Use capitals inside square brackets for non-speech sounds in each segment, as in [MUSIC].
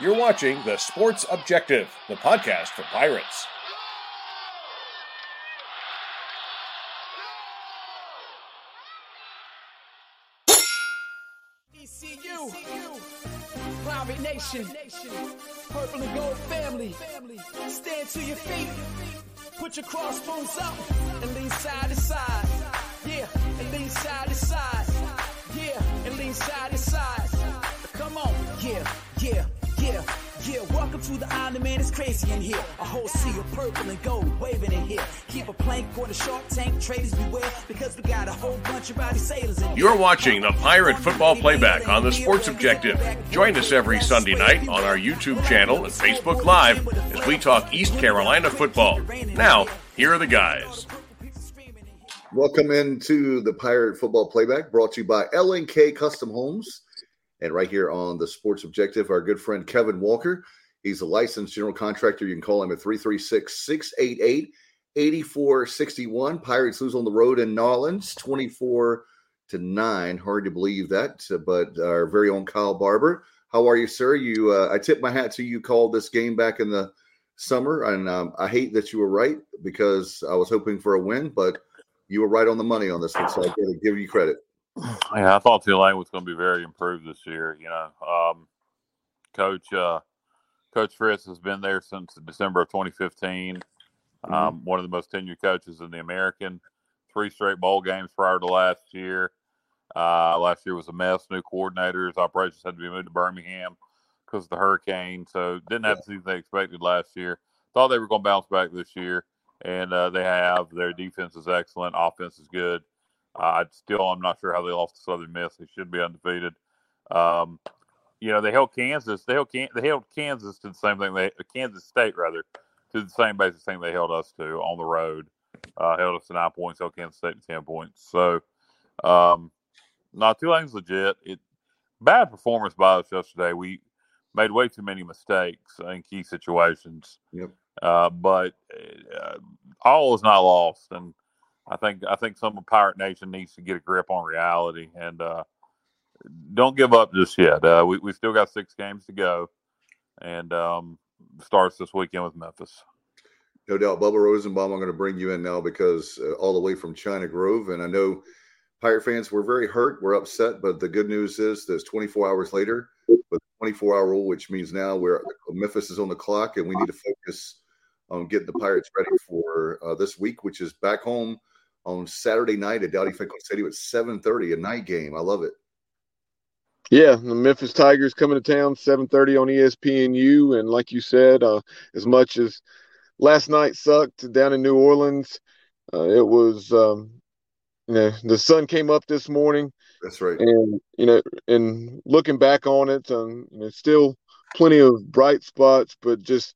You're watching The Sports Objective, the podcast for Pirates. ECU, Pirate Nation, Purple and Gold family. Stand to your feet, put your crossbones up, and lean side to side. Yeah, and lean side to side. Yeah, and lean side to side. Come on, yeah, yeah, yeah, yeah. Welcome to the island, man. It's crazy in here. A whole sea of purple and gold waving in here. Keep a plank on the shark tank, traders beware, because we got a whole bunch of body sailors in. You're watching the Pirate Football Playback on the Sports Objective. Join us every Sunday night on our YouTube channel and Facebook Live as we talk East Carolina football. Now, here are the guys. Welcome into the Pirate Football Playback, brought to you by L&K Custom Homes. And right here on the Sports Objective, our good friend Kevin Walker. He's a licensed general contractor. You can call him at 336 688 8461. Pirates lose on the road in Nolans 24 to 9. Hard to believe that, but our very own Kyle Barber. How are you, sir? You, uh, I tip my hat to you. Called this game back in the summer, and um, I hate that you were right because I was hoping for a win, but you were right on the money on this one. So I got to give you credit. Yeah, I thought Tulane was going to be very improved this year. You know, um, Coach uh, Coach Fritz has been there since December of 2015. Mm-hmm. Um, one of the most tenured coaches in the American. Three straight bowl games prior to last year. Uh, last year was a mess. New coordinators, operations had to be moved to Birmingham because of the hurricane. So didn't have the season they expected last year. Thought they were going to bounce back this year, and uh, they have. Their defense is excellent. Offense is good. Uh, I still, I'm not sure how they lost to Southern Miss. They should be undefeated. Um, you know, they held Kansas. They held they held Kansas to the same thing. They Kansas State rather to the same basic thing they held us to on the road. Uh, held us to nine points. Held Kansas State to ten points. So, um, no, Tulane's legit. It bad performance by us yesterday. We made way too many mistakes in key situations. Yep. Uh, but uh, all is not lost, and I think I think some of Pirate Nation needs to get a grip on reality and uh, don't give up just yet. Uh, we we still got six games to go, and um, starts this weekend with Memphis. No doubt. Bubba Rosenbaum, I'm going to bring you in now because uh, all the way from China Grove. And I know Pirate fans, we're very hurt. We're upset. But the good news is there's 24 hours later with 24 hour rule, which means now we're Memphis is on the clock and we need to focus on getting the Pirates ready for uh, this week, which is back home on Saturday night at Dowdy-Ficklen Stadium at 7:30, a night game. I love it. Yeah, the Memphis Tigers coming to town 7:30 on ESPNU, and like you said, uh, as much as last night sucked down in New Orleans, uh, it was um, you know the sun came up this morning, That's right. and you know, and looking back on it, um, you know, still plenty of bright spots, but just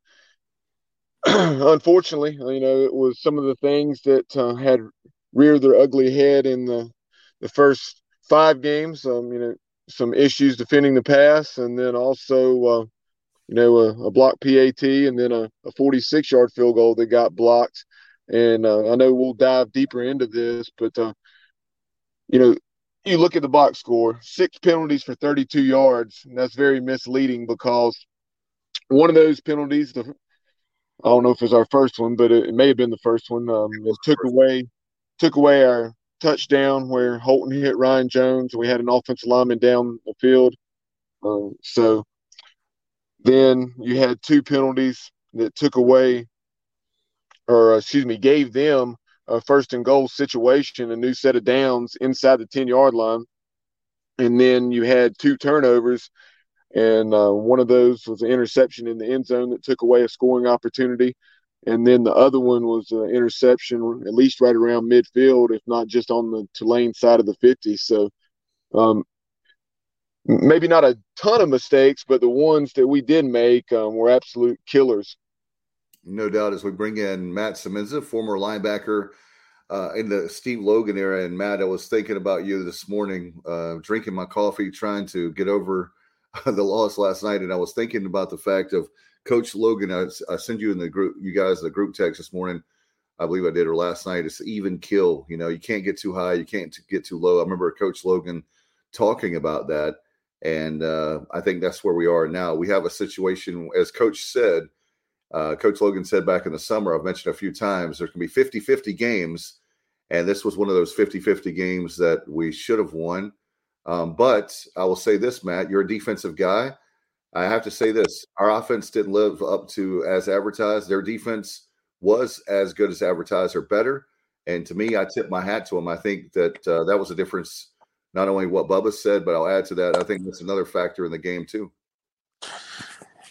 [CLEARS THROAT] unfortunately, you know, it was some of the things that uh, had reared their ugly head in the the first five games. Um, you know, some issues defending the pass, and then also, uh, you know, a, a block PAT, and then a, a 46 yard field goal that got blocked. And uh, I know we'll dive deeper into this, but uh, you know, you look at the box score, six penalties for 32 yards, and that's very misleading because one of those penalties, the I don't know if it's our first one, but it, it may have been the first one. Um, it took away took away our touchdown where Holton hit Ryan Jones. We had an offensive lineman down the field. Um, so then you had two penalties that took away, or uh, excuse me, gave them a first and goal situation, a new set of downs inside the 10 yard line. And then you had two turnovers, and uh, one of those was an interception in the end zone that took away a scoring opportunity. And then the other one was an interception, at least right around midfield, if not just on the Tulane side of the 50. So um, maybe not a ton of mistakes, but the ones that we did make um, were absolute killers. No doubt, as we bring in Matt Semenza, former linebacker uh, in the Steve Logan era. And Matt, I was thinking about you this morning, uh, drinking my coffee, trying to get over [LAUGHS] the loss last night, and I was thinking about the fact of Coach Logan. I, I you in the group, you guys, the group text this morning. I believe I did or last night. It's even kill. You know, you can't get too high, you can't get too low. I remember Coach Logan talking about that. And uh, I think that's where we are now. We have a situation, as Coach said, uh, Coach Logan said back in the summer, I've mentioned a few times, there can be 50 50 games. And this was one of those 50 50 games that we should have won. Um, but I will say this, Matt, you're a defensive guy. I have to say this our offense didn't live up to as advertised. Their defense was as good as advertised or better. And to me, I tip my hat to them. I think that uh, that was a difference, not only what Bubba said, but I'll add to that. I think that's another factor in the game, too.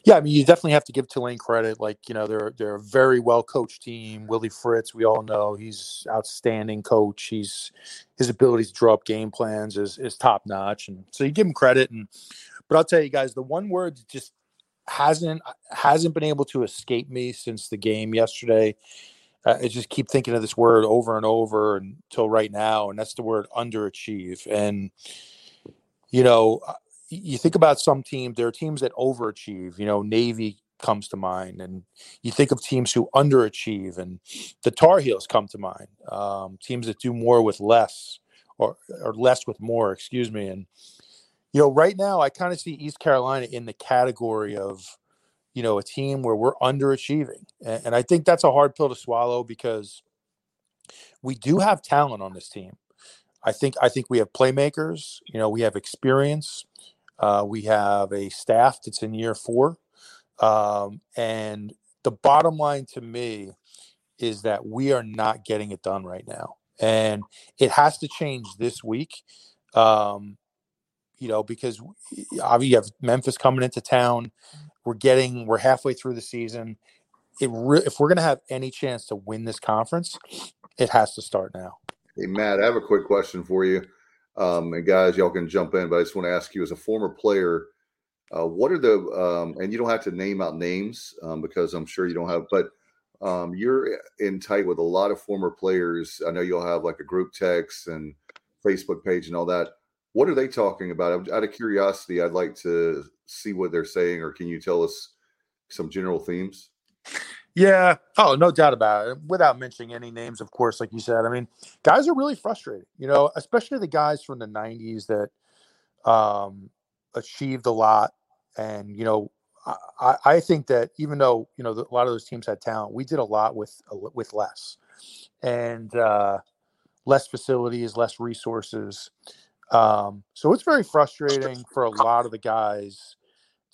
Yeah, I mean, you definitely have to give Tulane credit. Like, you know, they're they're a very well coached team. Willie Fritz, we all know he's outstanding coach. He's his ability to draw up game plans is is top notch, and so you give him credit. And but I'll tell you guys, the one word that just hasn't hasn't been able to escape me since the game yesterday. Uh, I just keep thinking of this word over and over until right now, and that's the word underachieve. And you know, you think about some teams, there are teams that overachieve. You know, Navy comes to mind, and you think of teams who underachieve, and the Tar Heels come to mind. Um, teams that do more with less, or or less with more. Excuse me. And you know, right now I kind of see East Carolina in the category of, you know, a team where we're underachieving, and, and I think that's a hard pill to swallow because we do have talent on this team. I think I think we have playmakers. You know, we have experience. Uh, we have a staff that's in year four. Um, and the bottom line to me is that we are not getting it done right now. And it has to change this week. Um, you know, because obviously you have Memphis coming into town. We're getting, we're halfway through the season. Re- if we're going to have any chance to win this conference, it has to start now. Hey, Matt, I have a quick question for you. Um, and guys, y'all can jump in, but I just want to ask you as a former player, uh, what are the um, and you don't have to name out names um, because I'm sure you don't have, but um, you're in tight with a lot of former players. I know you'll have like a group text and Facebook page and all that. What are they talking about? Out of curiosity, I'd like to see what they're saying, or can you tell us some general themes? Yeah. Oh, no doubt about it. Without mentioning any names, of course, like you said. I mean, guys are really frustrated, you know, especially the guys from the 90s that um, achieved a lot. And, you know, I, I think that even though, you know, a lot of those teams had talent, we did a lot with, with less and uh, less facilities, less resources. Um, so it's very frustrating for a lot of the guys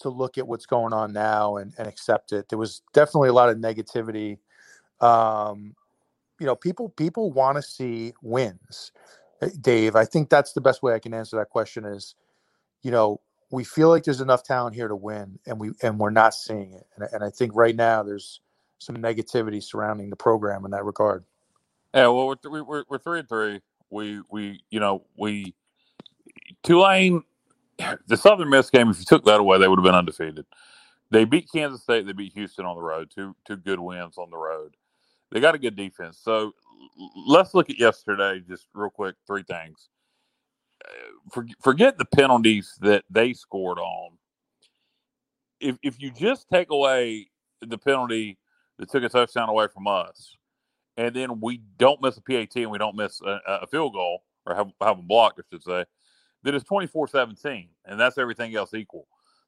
to look at what's going on now and, and accept it. There was definitely a lot of negativity. Um, you know, people people want to see wins. Eh, Dave, I think that's the best way I can answer that question is, you know, we feel like there's enough talent here to win and we and we're not seeing it. And, and I think right now there's some negativity surrounding the program in that regard. Yeah, well, we're, we're, we're three and three. We we you know we Tulane the Southern Miss game, if you took that away, they would have been undefeated. They beat Kansas State. They beat Houston on the road. Two two good wins on the road. They got a good defense. So let's look at yesterday, just real quick. Three things. Uh, forget the penalties that they scored on. If if you just take away the penalty that took a touchdown away from us, and then we don't miss a PAT and we don't miss a, a field goal or have have blocked, I should say that is 24 17, and that's everything else equal.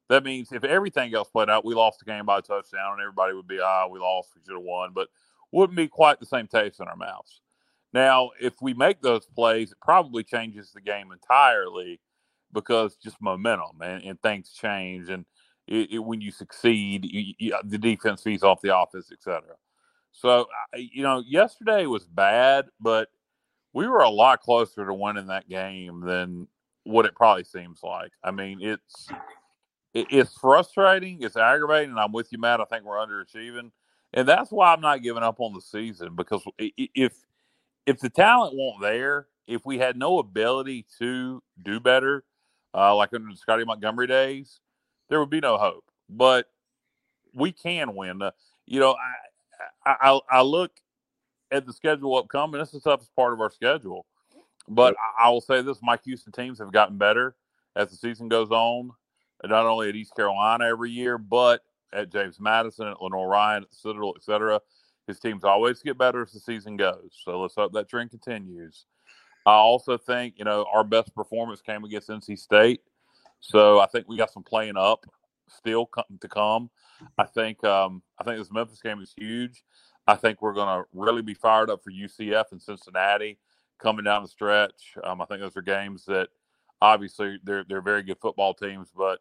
That means if everything else played out, we lost the game by a touchdown, and everybody would be, ah, we lost, we should have won, but wouldn't be quite the same taste in our mouths. Now, if we make those plays, it probably changes the game entirely because just momentum and, and things change. And it, it, when you succeed, you, you, the defense feeds off the offense, etc. So, you know, yesterday was bad, but we were a lot closer to winning that game than what it probably seems like. I mean, it's it, it's frustrating, it's aggravating, and I'm with you, Matt. I think we're underachieving, and that's why I'm not giving up on the season because if if the talent won't there, if we had no ability to do better, uh, like under the Scottie Montgomery days, there would be no hope. But we can win. Uh, you know, I, I I look at the schedule upcoming. This is the toughest part of our schedule. But I will say this: Mike Houston teams have gotten better as the season goes on. Not only at East Carolina every year, but at James Madison, at Lenoir-Rhyne, at the Citadel, etc. His teams always get better as the season goes. So let's hope that trend continues. I also think you know our best performance came against NC State. So I think we got some playing up still to come. I think um, I think this Memphis game is huge. I think we're going to really be fired up for UCF and Cincinnati coming down the stretch. Um, I think those are games that obviously they're they're very good football teams, but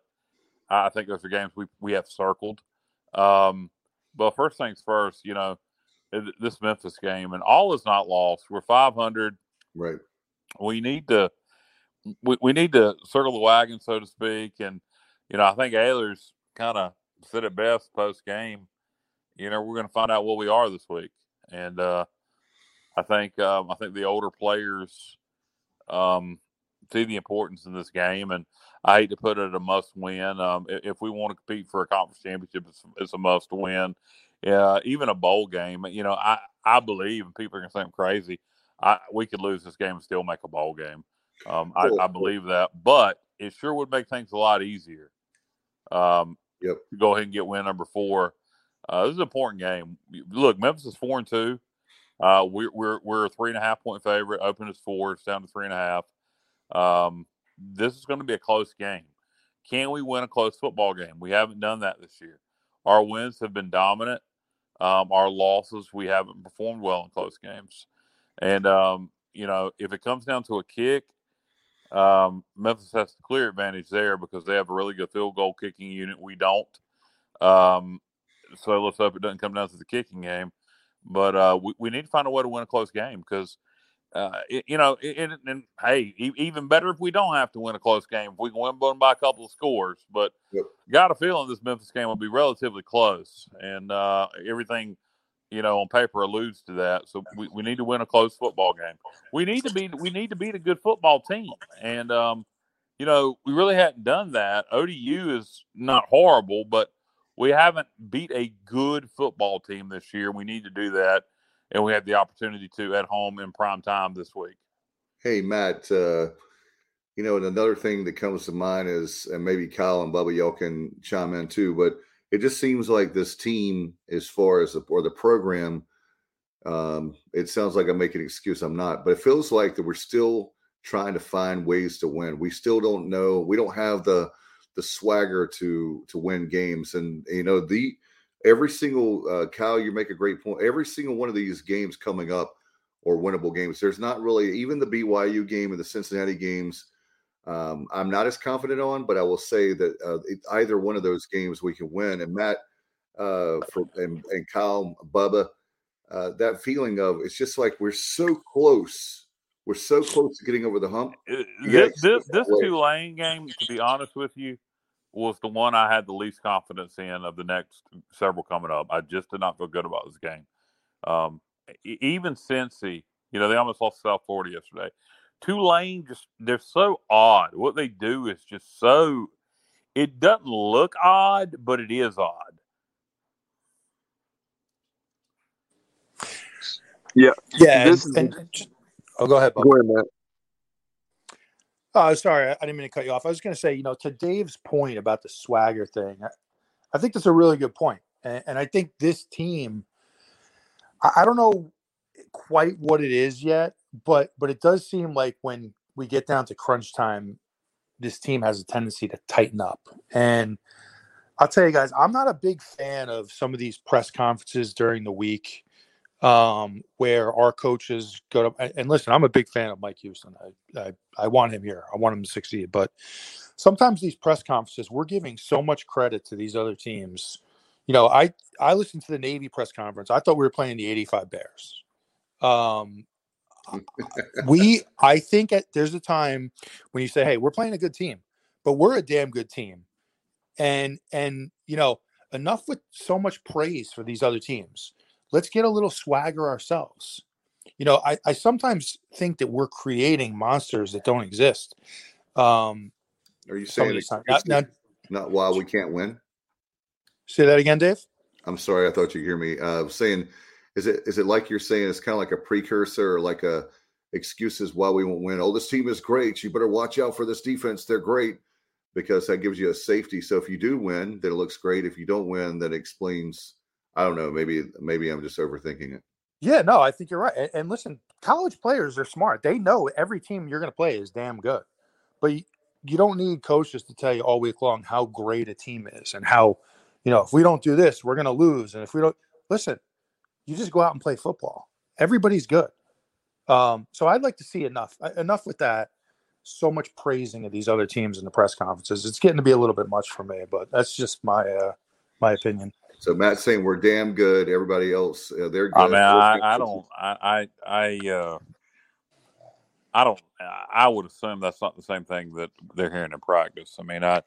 I think those are games we we have circled. Um, but first things first, you know, this Memphis game and all is not lost. We're 500. Right. We need to we, we need to circle the wagon, so to speak. And you know, I think Ahlers kind of said it best post game. You know, we're going to find out what we are this week, and uh, I think um, I think the older players um, see the importance in this game, and I hate to put it a must win. Um, if, we want to compete for a conference championship, it's, it's a must win. Uh, even a bowl game, you know, I I believe, and people are going to think I'm crazy. I, we could lose this game and still make a bowl game. Um, I, I, believe that, but it sure would make things a lot easier. Um, yep. Go ahead and get win number four. Uh, this is an important game. Look, Memphis is four and two. Uh, we're we're we're a three and a half point favorite. Open is four. It's down to three and a half. Um, this is going to be a close game. Can we win a close football game? We haven't done that this year. Our wins have been dominant. Um, our losses, we haven't performed well in close games. And um, you know, if it comes down to a kick, um, Memphis has the clear advantage there because they have a really good field goal kicking unit. We don't. Um, so let's hope it doesn't come down to the kicking game. But uh, we, we need to find a way to win a close game because, uh, it, you know, it, it, and hey, even better if we don't have to win a close game. If we can win by a couple of scores. But yep. got a feeling this Memphis game will be relatively close. And uh, everything – you know, on paper alludes to that. So we, we need to win a close football game. We need to be we need to beat a good football team. And um, you know, we really hadn't done that. ODU is not horrible, but we haven't beat a good football team this year. We need to do that. And we had the opportunity to at home in prime time this week. Hey Matt, uh, you know, and another thing that comes to mind is and maybe Kyle and Bubba y'all can chime in too, but it just seems like this team, as far as the, or the program, um, it sounds like I'm making an excuse. I'm not, but it feels like that we're still trying to find ways to win. We still don't know. We don't have the the swagger to to win games. And you know the every single uh, Kyle, you make a great point. Every single one of these games coming up or winnable games. There's not really even the BYU game and the Cincinnati games um, I'm not as confident on, but I will say that uh, it, either one of those games we can win. And Matt uh, for, and, and Kyle, Bubba, uh, that feeling of it's just like we're so close. We're so close to getting over the hump. Uh, this this, this Tulane game, to be honest with you, was the one I had the least confidence in of the next several coming up. I just did not feel good about this game. Um, even Cincy, you know, they almost lost South Florida yesterday. Tulane just they're so odd. What they do is just so it doesn't look odd, but it is odd. Yeah. Yeah. And, and, oh, go ahead. Bob. Go ahead, Matt. Oh, sorry. I didn't mean to cut you off. I was going to say, you know, to Dave's point about the swagger thing, I, think that's a really good point. And, and I think this team, I, I don't know quite what it is yet, but but it does seem like when we get down to crunch time, this team has a tendency to tighten up. And I'll tell you guys, I'm not a big fan of some of these press conferences during the week um, where our coaches go to and listen. I'm a big fan of Mike Houston. I, I I want him here. I want him to succeed. But sometimes these press conferences, we're giving so much credit to these other teams. You know, I I listened to the Navy press conference. I thought we were playing the '85 Bears. Um, we, I think at, there's a time when you say, "Hey, we're playing a good team, but we're a damn good team," and and you know enough with so much praise for these other teams. Let's get a little swagger ourselves. You know, I, I sometimes think that we're creating monsters that don't exist. Um, Are you saying not, not, not while we can't win? Say that again, Dave. I'm sorry, I thought you hear me. Uh, I was saying is it is it like you're saying it's kind of like a precursor or like a excuses why we won't win? Oh, this team is great. You better watch out for this defense. They're great because that gives you a safety. So if you do win, then it looks great. If you don't win, that explains. I don't know. Maybe maybe I'm just overthinking it. Yeah, no, I think you're right. And, and listen, college players are smart. They know every team you're going to play is damn good. But you don't need coaches to tell you all week long how great a team is and how, you know, if we don't do this, we're going to lose. And if we don't listen, you just go out and play football. Everybody's good. Um, so I'd like to see enough, enough with that. So much praising of these other teams in the press conferences. It's getting to be a little bit much for me, but that's just my uh, my opinion. So Matt's saying we're damn good. Everybody else, uh, they're good. I mean, I, I don't, I, I, I, uh, I don't. I would assume that's not the same thing that they're hearing in practice. I mean, I,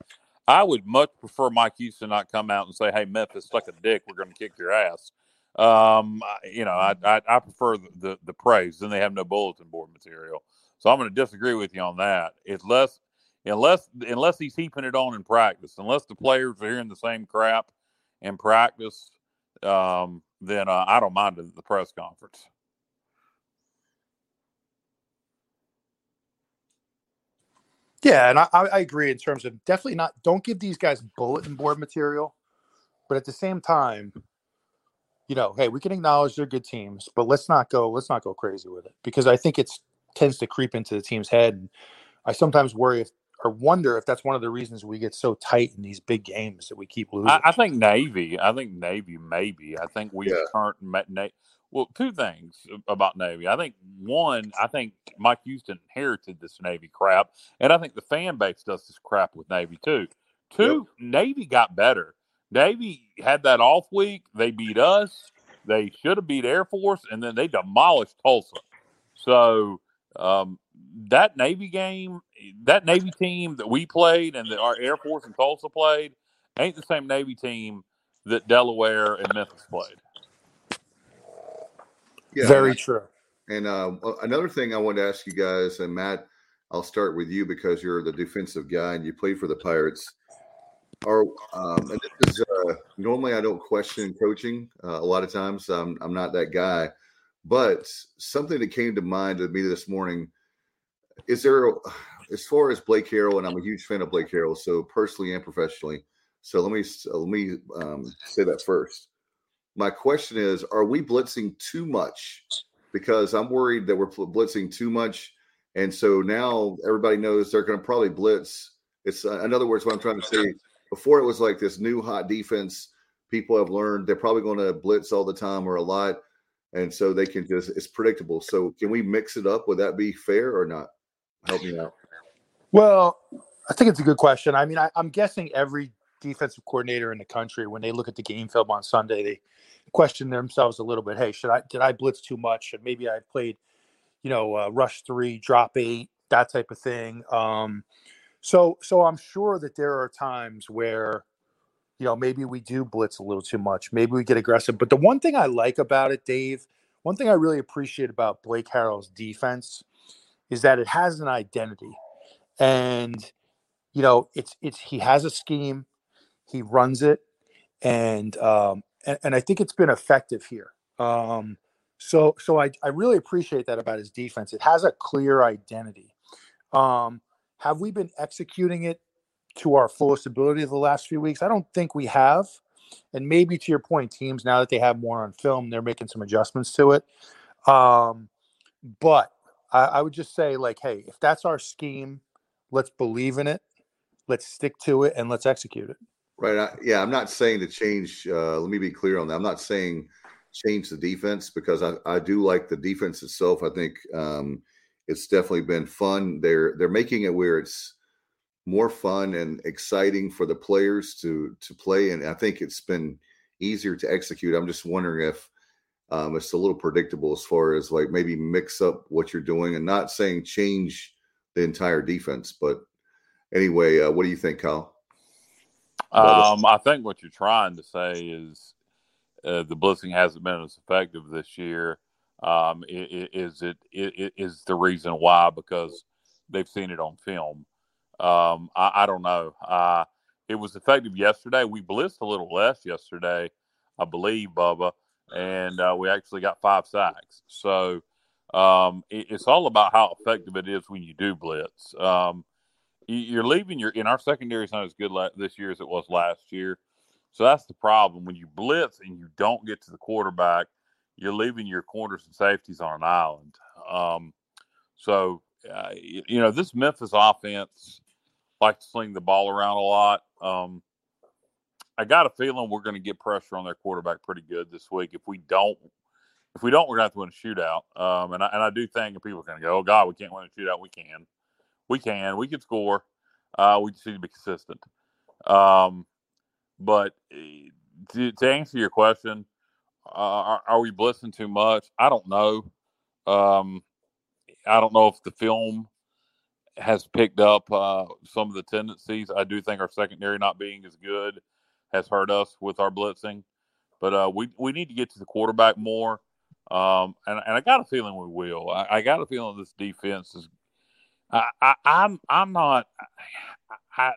I would much prefer Mike Houston not come out and say, "Hey, Memphis, suck a dick. We're going to kick your ass." Um, you know, I, I, I prefer the, the, the praise. Then they have no bulletin board material. So I'm going to disagree with you on that. It's less unless, unless, unless he's heaping it on in practice, unless the players are hearing the same crap in practice, um, then uh, I don't mind the press conference. Yeah, and I, I agree in terms of definitely not. Don't give these guys bulletin board material, but at the same time, you know, hey, we can acknowledge they're good teams, but let's not go let's not go crazy with it because I think it tends to creep into the team's head. And I sometimes worry if or wonder if that's one of the reasons we get so tight in these big games that we keep losing. I, I think Navy. I think Navy maybe. I think we yeah. current Navy. Well, two things about Navy. I think one, I think Mike Houston inherited this Navy crap, and I think the fan base does this crap with Navy too. Two, yep. Navy got better. Navy had that off week. They beat us. They should have beat Air Force, and then they demolished Tulsa. So um, that Navy game, that Navy team that we played and that our Air Force and Tulsa played, ain't the same Navy team that Delaware and Memphis played. Yeah, Very true. And uh, another thing I wanted to ask you guys, and Matt, I'll start with you because you're the defensive guy and you played for the Pirates are um, and this is uh, normally I don't question coaching. Uh, a lot of times I'm I'm not that guy, but something that came to mind to me this morning is there as far as Blake Harrell, and I'm a huge fan of Blake Harrell, so personally and professionally. So let me let me um, say that first. My question is: Are we blitzing too much? Because I'm worried that we're blitzing too much, and so now everybody knows they're going to probably blitz. It's uh, in other words, what I'm trying to say before it was like this new hot defense. People have learned they're probably going to blitz all the time or a lot, and so they can just it's predictable. So can we mix it up? Would that be fair or not? Help me out. Well, I think it's a good question. I mean, I, I'm guessing every defensive coordinator in the country, when they look at the game film on Sunday, they question themselves a little bit. Hey, should I did I blitz too much? Should maybe I played, you know, uh, rush three, drop eight, that type of thing. Um, so so I'm sure that there are times where you know maybe we do blitz a little too much, maybe we get aggressive. But the one thing I like about it, Dave, one thing I really appreciate about Blake Harrell's defense is that it has an identity. And you know, it's it's he has a scheme, he runs it, and um and, and I think it's been effective here. Um so so I, I really appreciate that about his defense. It has a clear identity. Um have we been executing it to our fullest ability the last few weeks? I don't think we have. And maybe to your point, teams now that they have more on film, they're making some adjustments to it. Um, but I, I would just say, like, hey, if that's our scheme, let's believe in it, let's stick to it, and let's execute it. Right. I, yeah, I'm not saying to change. Uh, let me be clear on that. I'm not saying change the defense because I, I do like the defense itself. I think um, it's definitely been fun. They're they're making it where it's more fun and exciting for the players to to play, and I think it's been easier to execute. I'm just wondering if um, it's a little predictable as far as like maybe mix up what you're doing and not saying change the entire defense, but anyway, uh, what do you think, Kyle? Um, I think what you're trying to say is uh, the blitzing hasn't been as effective this year um, is it, it is the reason why because they've seen it on film. Um, I, I, don't know. Uh, it was effective yesterday. We blitzed a little less yesterday, I believe, Bubba, and uh, we actually got five sacks. So um, it, it's all about how effective it is when you do blitz. Um, you're leaving your in our secondary is not as good la- this year as it was last year. So that's the problem when you blitz and you don't get to the quarterback – you're leaving your corners and safeties on an island. Um, so, uh, you, know, this Memphis offense, like to sling the ball around a lot. Um, I got a feeling we're going to get pressure on their quarterback pretty good this week. If we don't, if we don't, we're going to have to win a shootout. Um, and I, and I do think people are going to go, "Oh God, we can't win a shootout." We can, we can, we can score. Uh, we just need to be consistent. Um, but eh, to, to, answer your question, uh, are, are, we blitzing too much? I don't know. Um, I don't know if the film has picked up uh, some of the tendencies. I do think our secondary not being as good has hurt us with our blitzing, but uh, we we need to get to the quarterback more. Um, and, and I got a feeling we will. I, I got a feeling this defense is. I, I I'm I'm not. I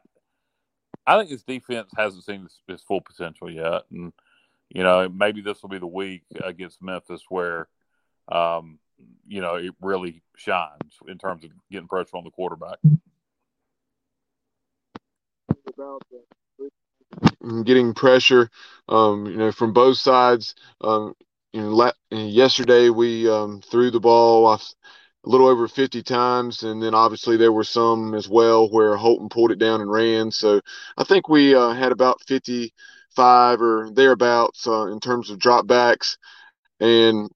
I think this defense hasn't seen its, its full potential yet, and you know maybe this will be the week against Memphis where, um, you know, it really shines in terms of getting pressure on the quarterback. Getting pressure, um, you know, from both sides. Um, you know, la- yesterday we um, threw the ball off a little over 50 times, and then obviously there were some as well where Holton pulled it down and ran. So I think we uh, had about 55 or thereabouts uh, in terms of dropbacks, and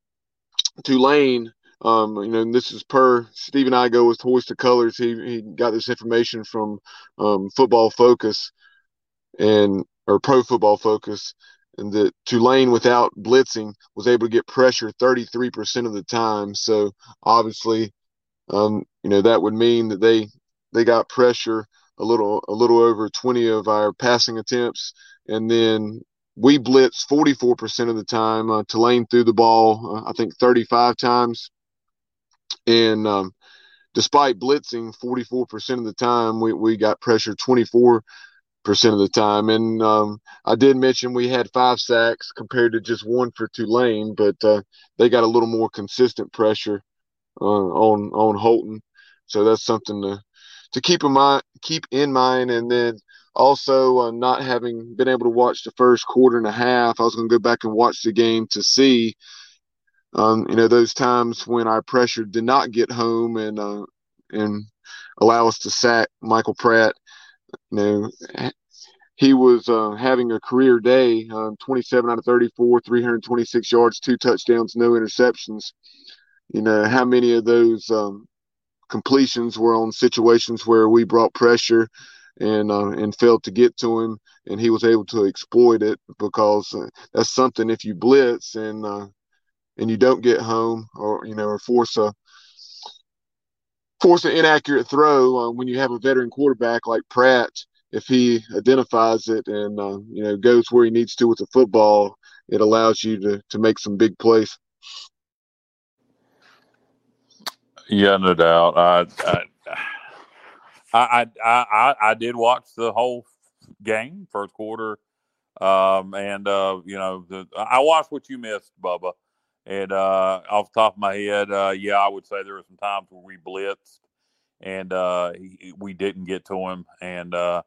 Tulane. Um, you know, this is per Steve and I go with Hoist the Colors. He he got this information from um, Football Focus, and or Pro Football Focus, and that Tulane without blitzing was able to get pressure 33% of the time. So obviously, um, you know that would mean that they they got pressure a little a little over 20 of our passing attempts, and then we blitzed 44% of the time. Uh, Tulane threw the ball, uh, I think, 35 times, and um, despite blitzing 44% of the time, we, we got pressure 24 percent of the time. And um, I did mention we had five sacks compared to just one for Tulane, but uh, they got a little more consistent pressure uh, on on Holton. So that's something to to keep in mind. Keep in mind, and then also uh, not having been able to watch the first quarter and a half, I was going to go back and watch the game to see. Um, you know those times when our pressure did not get home and uh, and allow us to sack Michael Pratt you know, he was uh, having a career day, uh, 27 out of 34, 326 yards, two touchdowns, no interceptions. You know, how many of those um, completions were on situations where we brought pressure and uh, and failed to get to him, and he was able to exploit it because uh, that's something. If you blitz and uh, and you don't get home, or you know, or force a force an inaccurate throw uh, when you have a veteran quarterback like Pratt. If he identifies it and uh, you know goes where he needs to with the football, it allows you to to make some big plays. Yeah, no doubt. I I I I, I did watch the whole game, first quarter, um, and uh, you know the, I watched what you missed, Bubba. And uh, off the top of my head, uh, yeah, I would say there were some times where we blitzed and uh, he, we didn't get to him, and uh,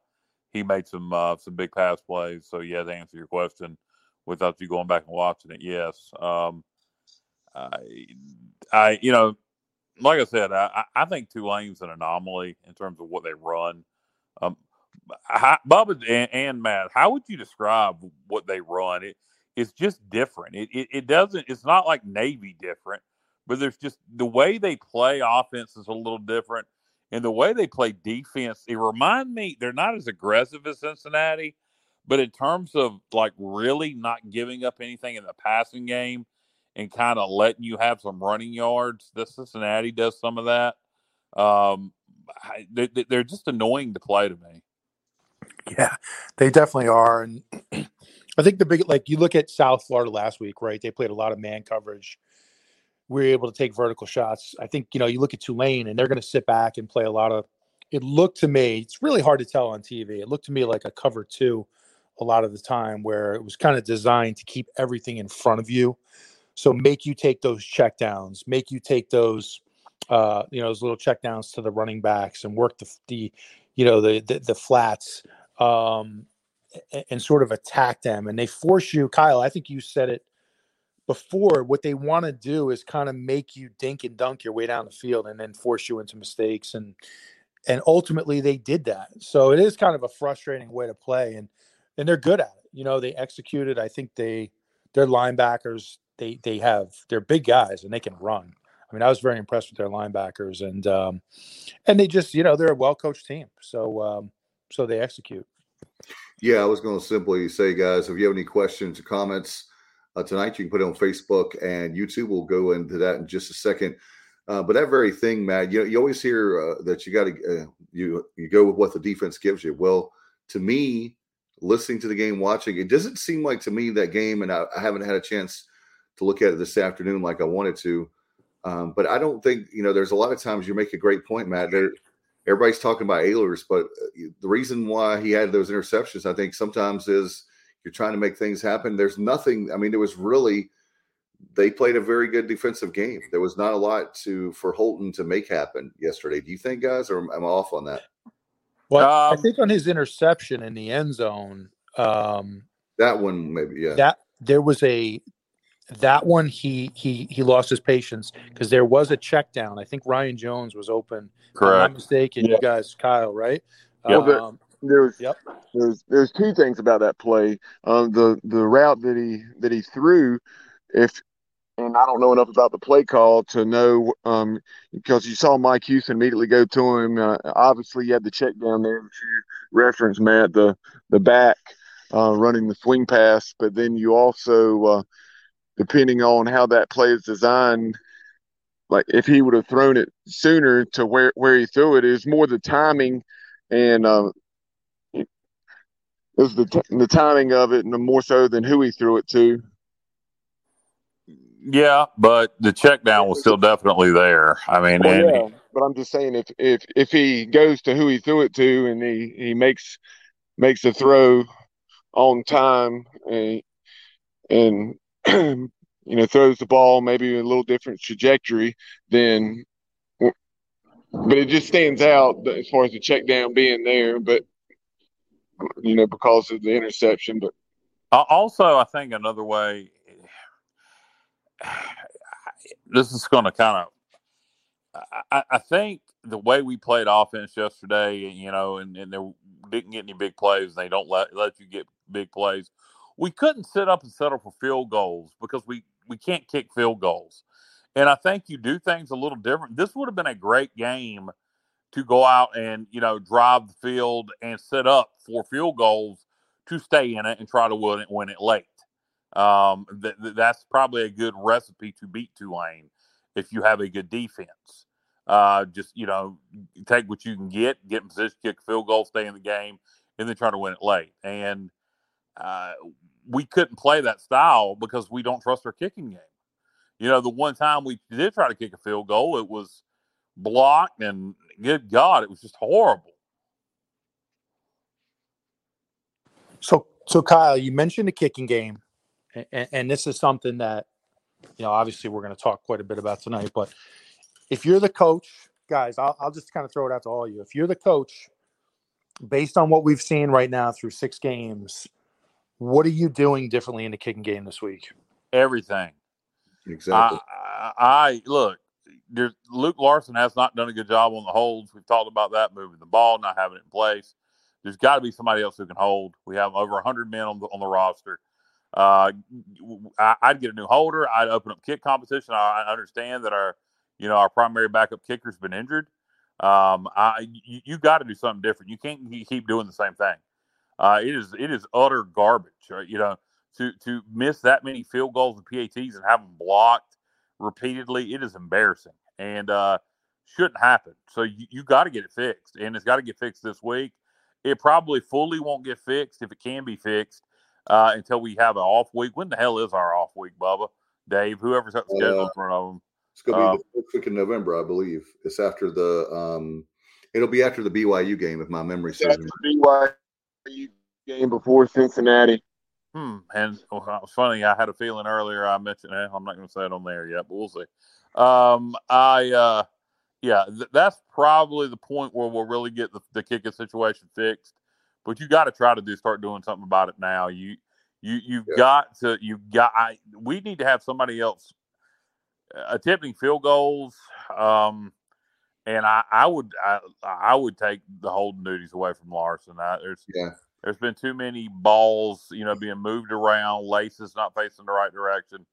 he made some uh, some big pass plays. So yeah, to answer your question, without you going back and watching it, yes, um, I, I, you know, like I said, I, I think Tulane's an anomaly in terms of what they run. Um, how, Bubba and, and Matt, how would you describe what they run? It, it's just different. It, it, it doesn't. It's not like Navy different, but there's just the way they play offense is a little different, and the way they play defense. It remind me they're not as aggressive as Cincinnati, but in terms of like really not giving up anything in the passing game and kind of letting you have some running yards, the Cincinnati does some of that. Um, they, they're just annoying to play to me. Yeah, they definitely are, and [CLEARS THROAT] I think the big like you look at South Florida last week, right? They played a lot of man coverage. We were able to take vertical shots. I think you know you look at Tulane and they're going to sit back and play a lot of. It looked to me, it's really hard to tell on TV. It looked to me like a cover two, a lot of the time, where it was kind of designed to keep everything in front of you, so make you take those checkdowns, make you take those, uh, you know, those little checkdowns to the running backs and work the the, you know, the the, the flats. Um, and sort of attack them. And they force you, Kyle, I think you said it before. What they want to do is kind of make you dink and dunk your way down the field and then force you into mistakes. And and ultimately they did that. So it is kind of a frustrating way to play, and and they're good at it. You know, they executed. I think they their linebackers they they have they're big guys and they can run. I mean, I was very impressed with their linebackers, and um, and they just you know they're a well coached team, so um, so they execute. Yeah, I was going to simply say, guys, if you have any questions or comments uh, tonight, you can put it on Facebook and YouTube. We'll go into that in just a second. Uh, but that very thing, Matt, you you always hear uh, that you got to uh, you you go with what the defense gives you. Well, to me, listening to the game, watching it doesn't seem like to me that game, and I, I haven't had a chance to look at it this afternoon like I wanted to. Um, but I don't think you know. There's a lot of times you make a great point, Matt. There, everybody's talking about Ahlers, but uh, the reason why he had those interceptions, I think, sometimes is you're trying to make things happen. There's nothing. I mean, there was really they played a very good defensive game. There was not a lot to for Holton to make happen yesterday. Do you think, guys, or am I off on that? Well, um, I think on his interception in the end zone, um, that one maybe, yeah. That there was a that one he he he lost his patience because there was a check down. I think Ryan Jones was open. Correct. I'm not mistaken. Yeah. You guys, Kyle, right? Yep. Um, there's yep. there's there's two things about that play. Um, the the route that he that he threw, if and I don't know enough about the play call to know um, because you saw Mike Houston immediately go to him. Uh, obviously, you had the check down there that you referenced, Matt, the the back uh, running the swing pass, but then you also, uh, depending on how that play is designed, like if he would have thrown it sooner to where where he threw it, is more the timing and uh, was the t- the timing of it, and more so than who he threw it to. Yeah, but the check down was still definitely there. I mean, well, yeah, he, but I'm just saying if if if he goes to who he threw it to and he he makes makes the throw on time and and [CLEARS THROAT] you know throws the ball maybe a little different trajectory, than but it just stands out as far as the check down being there. But you know because of the interception, but also I think another way [SIGHS] this is going to kind of. I, I, think the way we played offense yesterday, you know, and, and they didn't get any big plays, they don't let let you get big plays. We couldn't sit up and settle for field goals because we we can't kick field goals, and I think you do things a little different. This would have been a great game to go out and you know drive the field and set up for field goals to stay in it and try to win it win it late. Um, th- th- that's probably a good recipe to beat Tulane if you have a good defense. Uh, just you know, take what you can get, get in position, kick field goal, stay in the game, and then try to win it late. And uh, we couldn't play that style because we don't trust our kicking game. You know, the one time we did try to kick a field goal, it was blocked, and good God, it was just horrible. So, so Kyle, you mentioned the kicking game and, and this is something that you know obviously we're going to talk quite a bit about tonight but if you're the coach guys I'll, I'll just kind of throw it out to all of you if you're the coach based on what we've seen right now through six games what are you doing differently in the kicking game this week everything exactly i, I look there's, luke larson has not done a good job on the holds we've talked about that moving the ball not having it in place there's got to be somebody else who can hold we have over 100 men on the, on the roster uh, I, would get a new holder. I'd open up kick competition. I, I, understand that our, you know, our primary backup kicker's been injured. Um, I, you, you got to do something different. You can't keep doing the same thing. Uh, it is it is utter garbage. Right? You know, to to miss that many field goals and PATs and have them blocked repeatedly, it is embarrassing and uh, shouldn't happen. So you, you got to get it fixed, and it's got to get fixed this week. It probably fully won't get fixed if it can be fixed uh, until we have an off week. When the hell is our off week, Bubba? Dave, whoever's got the schedule uh, in front of them. It's going to be uh, the first week in November, I believe. It's after the. um It'll be after the BYU game, if my memory serves me. BYU game before Cincinnati. Hmm. And well, funny. I had a feeling earlier. I mentioned. Eh, I'm not going to say it on there yet, but we'll see. Um. I. uh yeah, th- that's probably the point where we'll really get the, the kicking situation fixed but you got to try to do start doing something about it now. You you you've yeah. got to you've got I, we need to have somebody else uh, attempting field goals. Um, and I, I would I, I would take the holding duties away from Larson. I, there's yeah. there's been too many balls, you know, being moved around, laces not facing the right direction,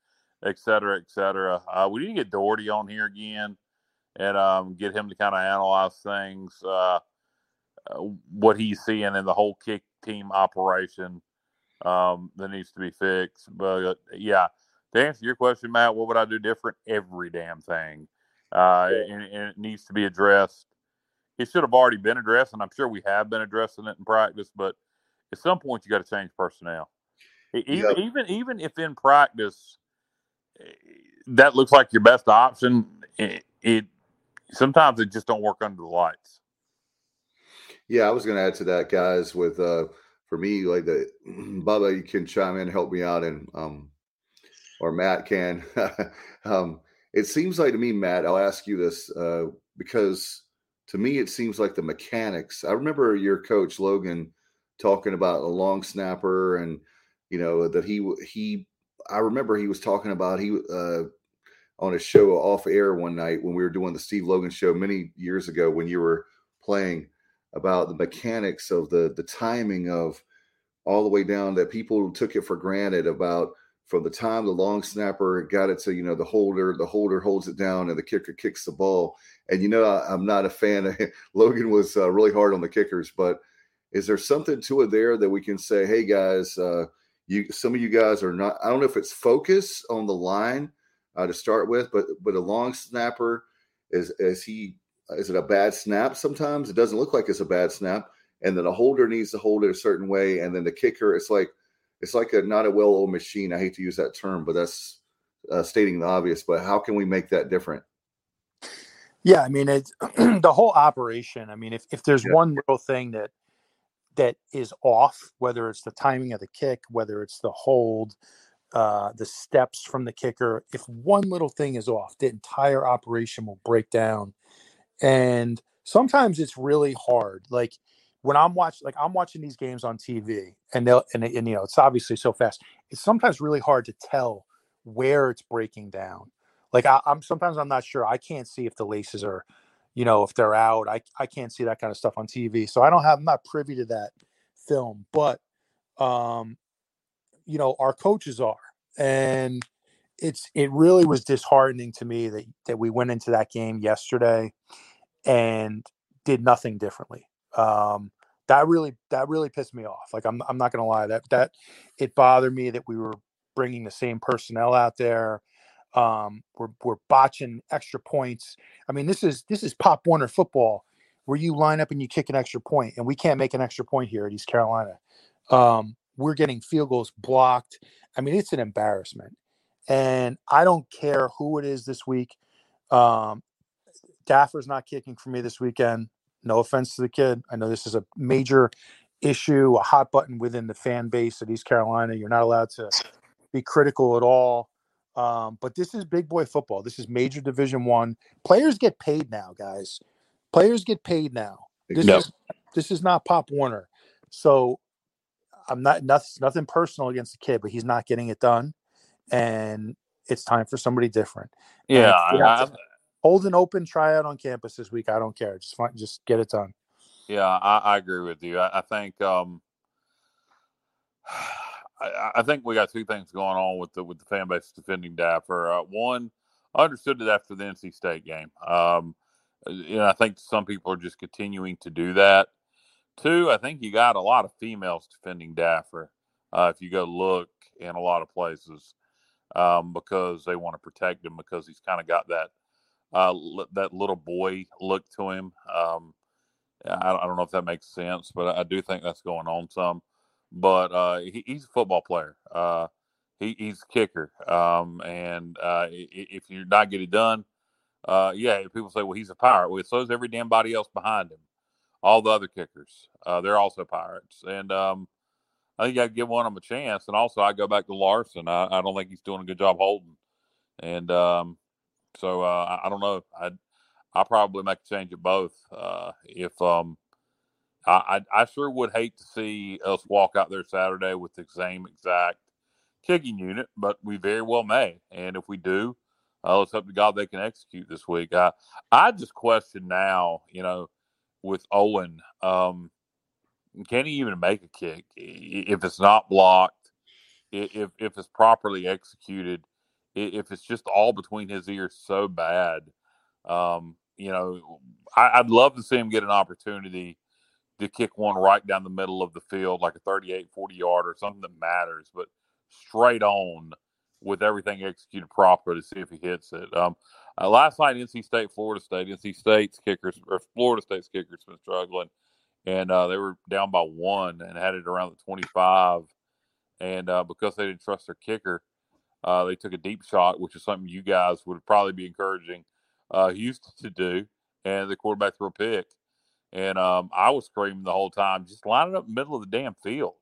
et cetera, et cetera. Uh, we need to get Doherty on here again and um, get him to kind of analyze things, uh, uh, what he's seeing in the whole kick team operation um, that needs to be fixed. But yeah, to answer your question, Matt, what would I do different? Every damn thing. Uh, and, and, it needs to be addressed. It should have already been addressed, and I'm sure we have been addressing it in practice. But at some point, you got to change personnel. Even yep. even even if in practice eh, that looks like your best option, it, it sometimes it just don't work under the lights. Yeah, I was going to add to that, guys. With uh, for me, like the [CLEARS THROAT] Bubba, you can chime in, help me out, and um, or Matt can. [LAUGHS] um, it seems like to me, Matt, I'll ask you this uh, because to me, it seems like the mechanics. I remember your coach Logan talking about a long snapper, and you know that he he. I remember he was talking about he uh, on a show off air one night when we were doing the Steve Logan show many years ago when you were playing about the mechanics of the the timing of all the way down that people took it for granted about from the time the long snapper got it to you know the holder the holder holds it down and the kicker kicks the ball. And you know I, am not a fan of [LAUGHS] logan was uh, really hard on the kickers but is there something to it there that we can say hey guys uh, you some of you guys are not i don't know if it's focus on the line uh, to start with but but a long snapper is is he is it a bad snap sometimes? It doesn't look like it's a bad snap. And then a holder needs to hold it a certain way and then the kicker it's like it's like a not a well-oiled machine. I hate to use that term, but that's uh, stating the obvious. But how can we make that different? Yeah, I mean it's [CLEARS THROAT] the whole operation. I mean, if if there's yeah. one little thing that that is off, whether it's the timing of the kick, whether it's the hold, uh, the steps from the kicker, if one little thing is off, the entire operation will break down. And sometimes it's really hard. Like when I'm watching, like I'm watching these games on TV, and they'll and, and you know it's obviously so fast. It's sometimes really hard to tell where it's breaking down. Like I, am sometimes I'm not sure. I can't see if the laces are, you know, if they're out. I I can't see that kind of stuff on TV. So I don't have. I'm not privy to that film, but um, you know, our coaches are, and it's it really was disheartening to me that that we went into that game yesterday and did nothing differently um, that really that really pissed me off. Like I'm I'm not gonna lie that that it bothered me that we were bringing the same personnel out there. Um, we're we're botching extra points. I mean, this is this is Pop Warner football where you line up and you kick an extra point, and we can't make an extra point here at East Carolina. Um, we're getting field goals blocked. I mean, it's an embarrassment. And I don't care who it is this week. Um, Daffer's not kicking for me this weekend. No offense to the kid. I know this is a major issue, a hot button within the fan base at East Carolina. You're not allowed to be critical at all. Um, but this is big boy football. This is major Division One. Players get paid now, guys. Players get paid now. This is this is not Pop Warner. So I'm not nothing, nothing personal against the kid, but he's not getting it done, and it's time for somebody different. Yeah, hold an open tryout on campus this week. I don't care. Just find, just get it done. Yeah, I, I agree with you. I, I think um, [SIGHS] I, I, think we got two things going on with the with the fan base defending Daffer. Uh, one, I understood it after the NC State game. Um, you know, I think some people are just continuing to do that. Two, I think you got a lot of females defending Daffer. Uh, if you go look in a lot of places, um, because they want to protect him because he's kind of got that uh, that little boy look to him. Um, I, I, don't know if that makes sense, but I, do think that's going on some. But uh, he, he's a football player. Uh, he, he's a kicker, um, and uh, if you're not getting done, uh, yeah, people say, "Well, he's a pirate." Well, so is every damn body else behind him. All the other kickers, uh, they're also pirates, and um, I think I give one of them a chance. And also, I go back to Larson. I, I don't think he's doing a good job holding, and um, so uh, I, I, don't know. I I probably make a change of both. Uh, if um, I, I, I sure would hate to see us walk out there Saturday with the same exact kicking unit, but we very well may. And if we do, Uh, let's hope to God they can execute this week. I I just question now, you know, with Owen, um, can he even make a kick if it's not blocked, if if it's properly executed, if it's just all between his ears so bad? Um, you know, I, would love to see him get an opportunity to kick one right down the middle of the field, like a 38, 40 yard or something that matters, but straight on with everything executed proper to see if he hits it. Um, uh, last night, NC State, Florida State, NC State's kickers or Florida State's kickers been struggling, and uh, they were down by one and had it around the 25. And uh, because they didn't trust their kicker, uh, they took a deep shot, which is something you guys would probably be encouraging uh, Houston to do, and the quarterback threw a pick. And um, I was screaming the whole time, just line it up middle of the damn field.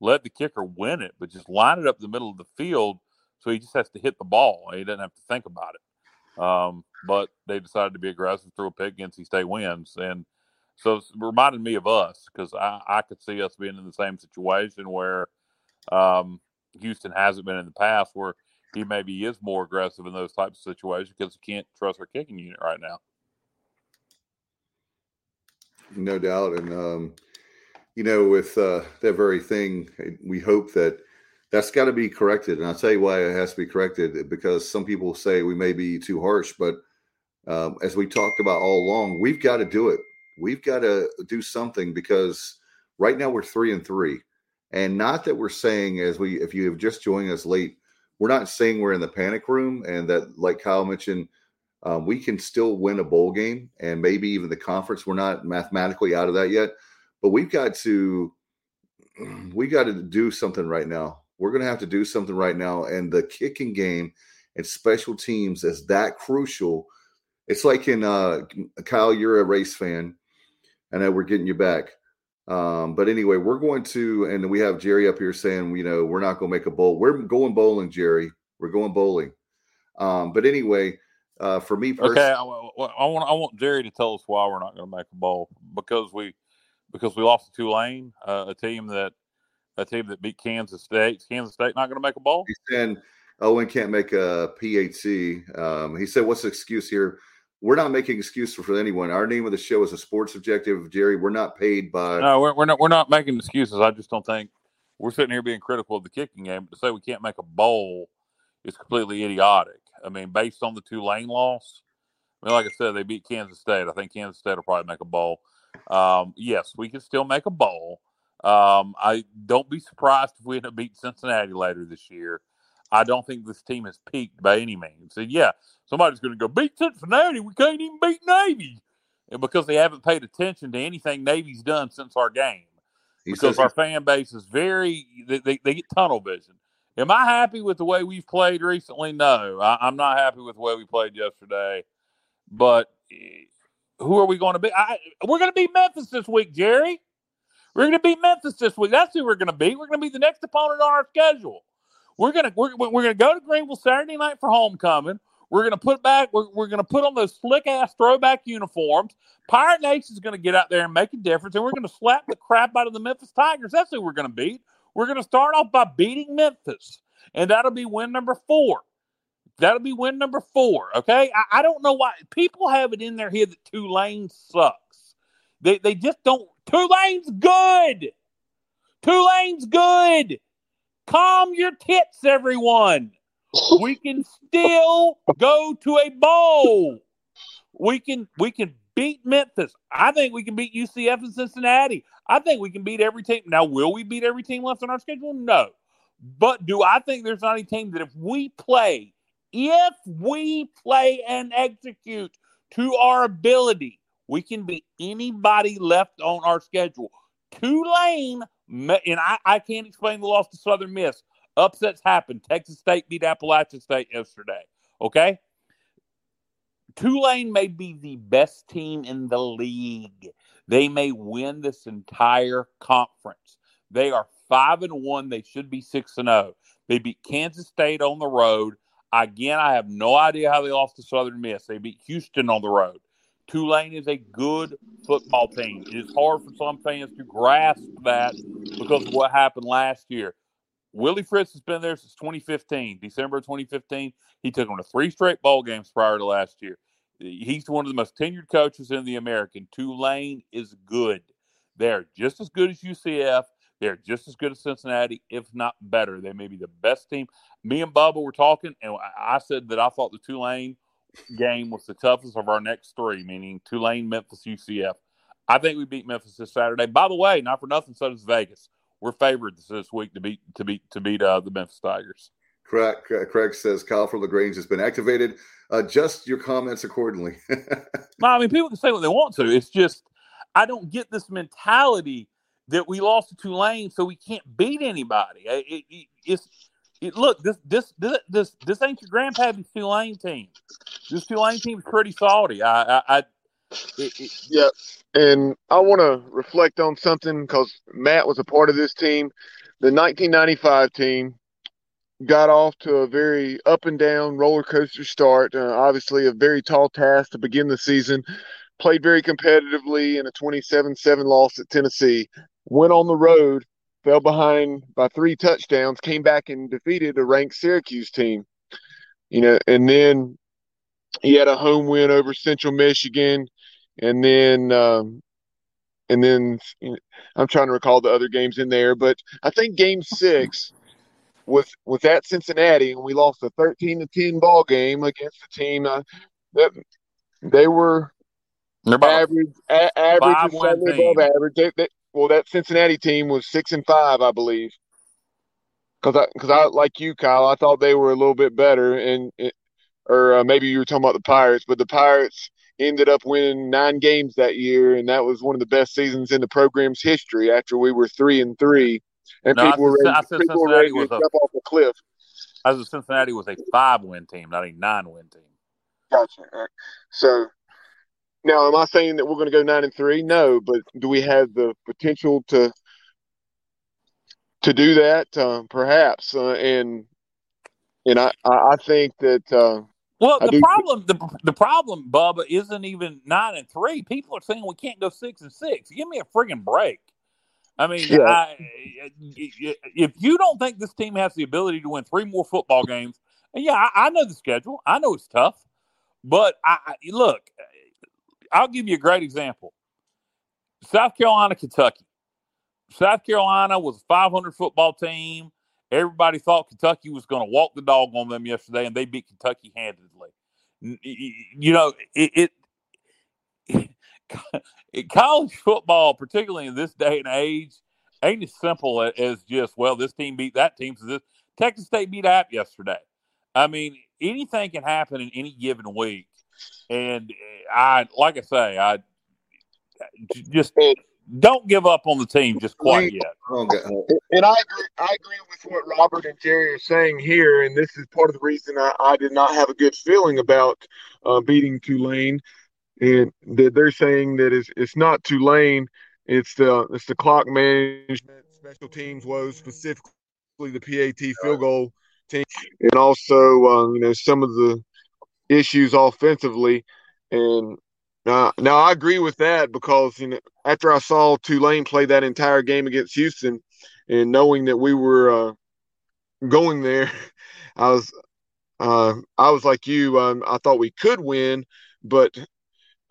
Let the kicker win it, but just line it up the middle of the field so he just has to hit the ball. He doesn't have to think about it. Um, but they decided to be aggressive, throw a pick, NC State wins. And so it reminded me of us because I, I could see us being in the same situation where um, Houston hasn't been in the past, where he maybe is more aggressive in those types of situations because he can't trust our kicking unit right now. No doubt. And, um, you know, with uh, that very thing, we hope that that's got to be corrected. And I'll tell you why it has to be corrected because some people say we may be too harsh, but um, as we talked about all along, we've got to do it. We've got to do something because right now we're three and three. And not that we're saying, as we, if you have just joined us late, we're not saying we're in the panic room and that, like Kyle mentioned, um, we can still win a bowl game and maybe even the conference. We're not mathematically out of that yet, but we've got to [CLEARS THROAT] we got to do something right now. We're going to have to do something right now, and the kicking game and special teams is that crucial. It's like in uh, Kyle, you're a race fan. Know we're getting you back. Um, but anyway, we're going to, and we have Jerry up here saying, you know, we're not going to make a bowl. We're going bowling, Jerry. We're going bowling. Um, but anyway, uh, for me personally, okay, I, I, want I want Jerry to tell us why we're not going to make a bowl because we because we lost to Tulane, uh, a team that a team that beat Kansas State. Kansas State not going to make a bowl. He's saying Owen can't make a PHC. Um, he said, "What's the excuse here?" We're not making excuses for anyone. Our name of the show is a sports objective, Jerry. We're not paid by. No, we're, we're not. We're not making excuses. I just don't think we're sitting here being critical of the kicking game. But to say we can't make a bowl is completely idiotic. I mean, based on the Tulane loss, I mean, like I said, they beat Kansas State. I think Kansas State will probably make a bowl. Um, yes, we can still make a bowl. Um, I don't be surprised if we end up beating Cincinnati later this year. I don't think this team has peaked by any means. And yeah, somebody's going to go beat Cincinnati. We can't even beat Navy and because they haven't paid attention to anything Navy's done since our game. He because our fan base is very they, they, they, get tunnel vision. Am I happy with the way we've played recently? No, I, am not happy with the way we played yesterday. But eh, who are we going to be? I, we're going to beat Memphis this week, Jerry. We're going to beat Memphis this week. That's who we're going to beat. We're going to be the next opponent on our schedule. We're to we're, we're to go to Greenville Saturday night for homecoming. We're to put back. We're, we're to put on those slick ass throwback uniforms. Pirate Nation is going to get out there and make a difference, and we're to slap the crap out of the Memphis Tigers. That's who we're to beat. We're to start off by beating Memphis, and that'll be win number four. That'll be win number four. Okay. I, I don't know why people have it in their head that Tulane sucks. They they just don't. Tulane's good. Tulane's good. Calm your tits, everyone. We [LAUGHS] can still go to a bowl. We can we can beat Memphis. I think we can beat UCF and Cincinnati. I think we can beat every team. Now, will we beat every team left on our schedule? No. But do I think there's not a team that if we play if we play and execute to our ability, we can beat anybody left on our schedule. Tulane, and I, I can't explain the loss to Southern Miss. Upsets happen. Texas State beat Appalachian State yesterday. Okay? Tulane may be the best team in the league. They may win this entire conference. They are five and one. They should be six and zero. Oh. They beat Kansas State on the road. Again, I have no idea how they lost to Southern Miss. They beat Houston on the road. Tulane is a good football team. It is hard for some fans to grasp that because of what happened last year. Willie Fritz has been there since 2015, December 2015. He took them to three straight bowl games prior to last year. He's one of the most tenured coaches in the American. Tulane is good. They're just as good as UCF. They're just as good as Cincinnati, if not better. They may be the best team. Me and Bubba were talking, and I said that I thought the Tulane game was the toughest of our next three, meaning Tulane, Memphis, UCF. I think we beat Memphis this Saturday. By the way, not for nothing, so does Vegas. We're favored this week to beat to beat to beat uh, the Memphis Tigers. Craig, Craig says Kyle for Lagrange has been activated. Adjust your comments accordingly. [LAUGHS] no, I mean people can say what they want to. It's just I don't get this mentality that we lost to Tulane, so we can't beat anybody. It, it, it's it, look this this this this this ain't your grandpappy's Tulane team. This Tulane team is pretty salty. I I, I it, yeah, and I want to reflect on something because Matt was a part of this team. The 1995 team got off to a very up and down roller coaster start. Uh, obviously, a very tall task to begin the season. Played very competitively in a 27 7 loss at Tennessee. Went on the road, fell behind by three touchdowns, came back and defeated a ranked Syracuse team. You know, and then he had a home win over Central Michigan, and then um, and then I'm trying to recall the other games in there, but I think Game Six with with that Cincinnati, and we lost a 13 to 10 ball game against the team uh, that they were average, a, average, above average. They, they, well, that Cincinnati team was six and five, I believe. Because I, because I like you, Kyle. I thought they were a little bit better, and or uh, maybe you were talking about the Pirates, but the Pirates ended up winning nine games that year, and that was one of the best seasons in the program's history. After we were three and three, and no, people, were ready, people were ready to jump off a cliff. I was Cincinnati was a five-win team, not a nine-win team. Gotcha. So now, am I saying that we're going to go nine and three? No, but do we have the potential to to do that? Uh, perhaps, uh, and and I I think that. Uh, well, the problem the the problem, Bubba, isn't even nine and three. People are saying we can't go six and six. Give me a friggin' break. I mean, yeah. I, if you don't think this team has the ability to win three more football games, yeah, I, I know the schedule. I know it's tough, but I, look. I'll give you a great example. South Carolina, Kentucky. South Carolina was a 500 football team. Everybody thought Kentucky was going to walk the dog on them yesterday, and they beat Kentucky handedly. You know, it, it [LAUGHS] college football, particularly in this day and age, ain't as simple as just well, this team beat that team. So this Texas State beat App yesterday. I mean, anything can happen in any given week, and I like I say, I just don't give up on the team just quite yet. And I agree, I agree with what Robert and Jerry are saying here, and this is part of the reason I, I did not have a good feeling about uh, beating Tulane. And that they're saying that it's, it's not Tulane, it's the it's the clock management, special teams woes, specifically the PAT field goal team, and also uh, you know some of the issues offensively. And now, now I agree with that because you know after I saw Tulane play that entire game against Houston, and knowing that we were uh, going there, [LAUGHS] I was uh, I was like you. Um, I thought we could win, but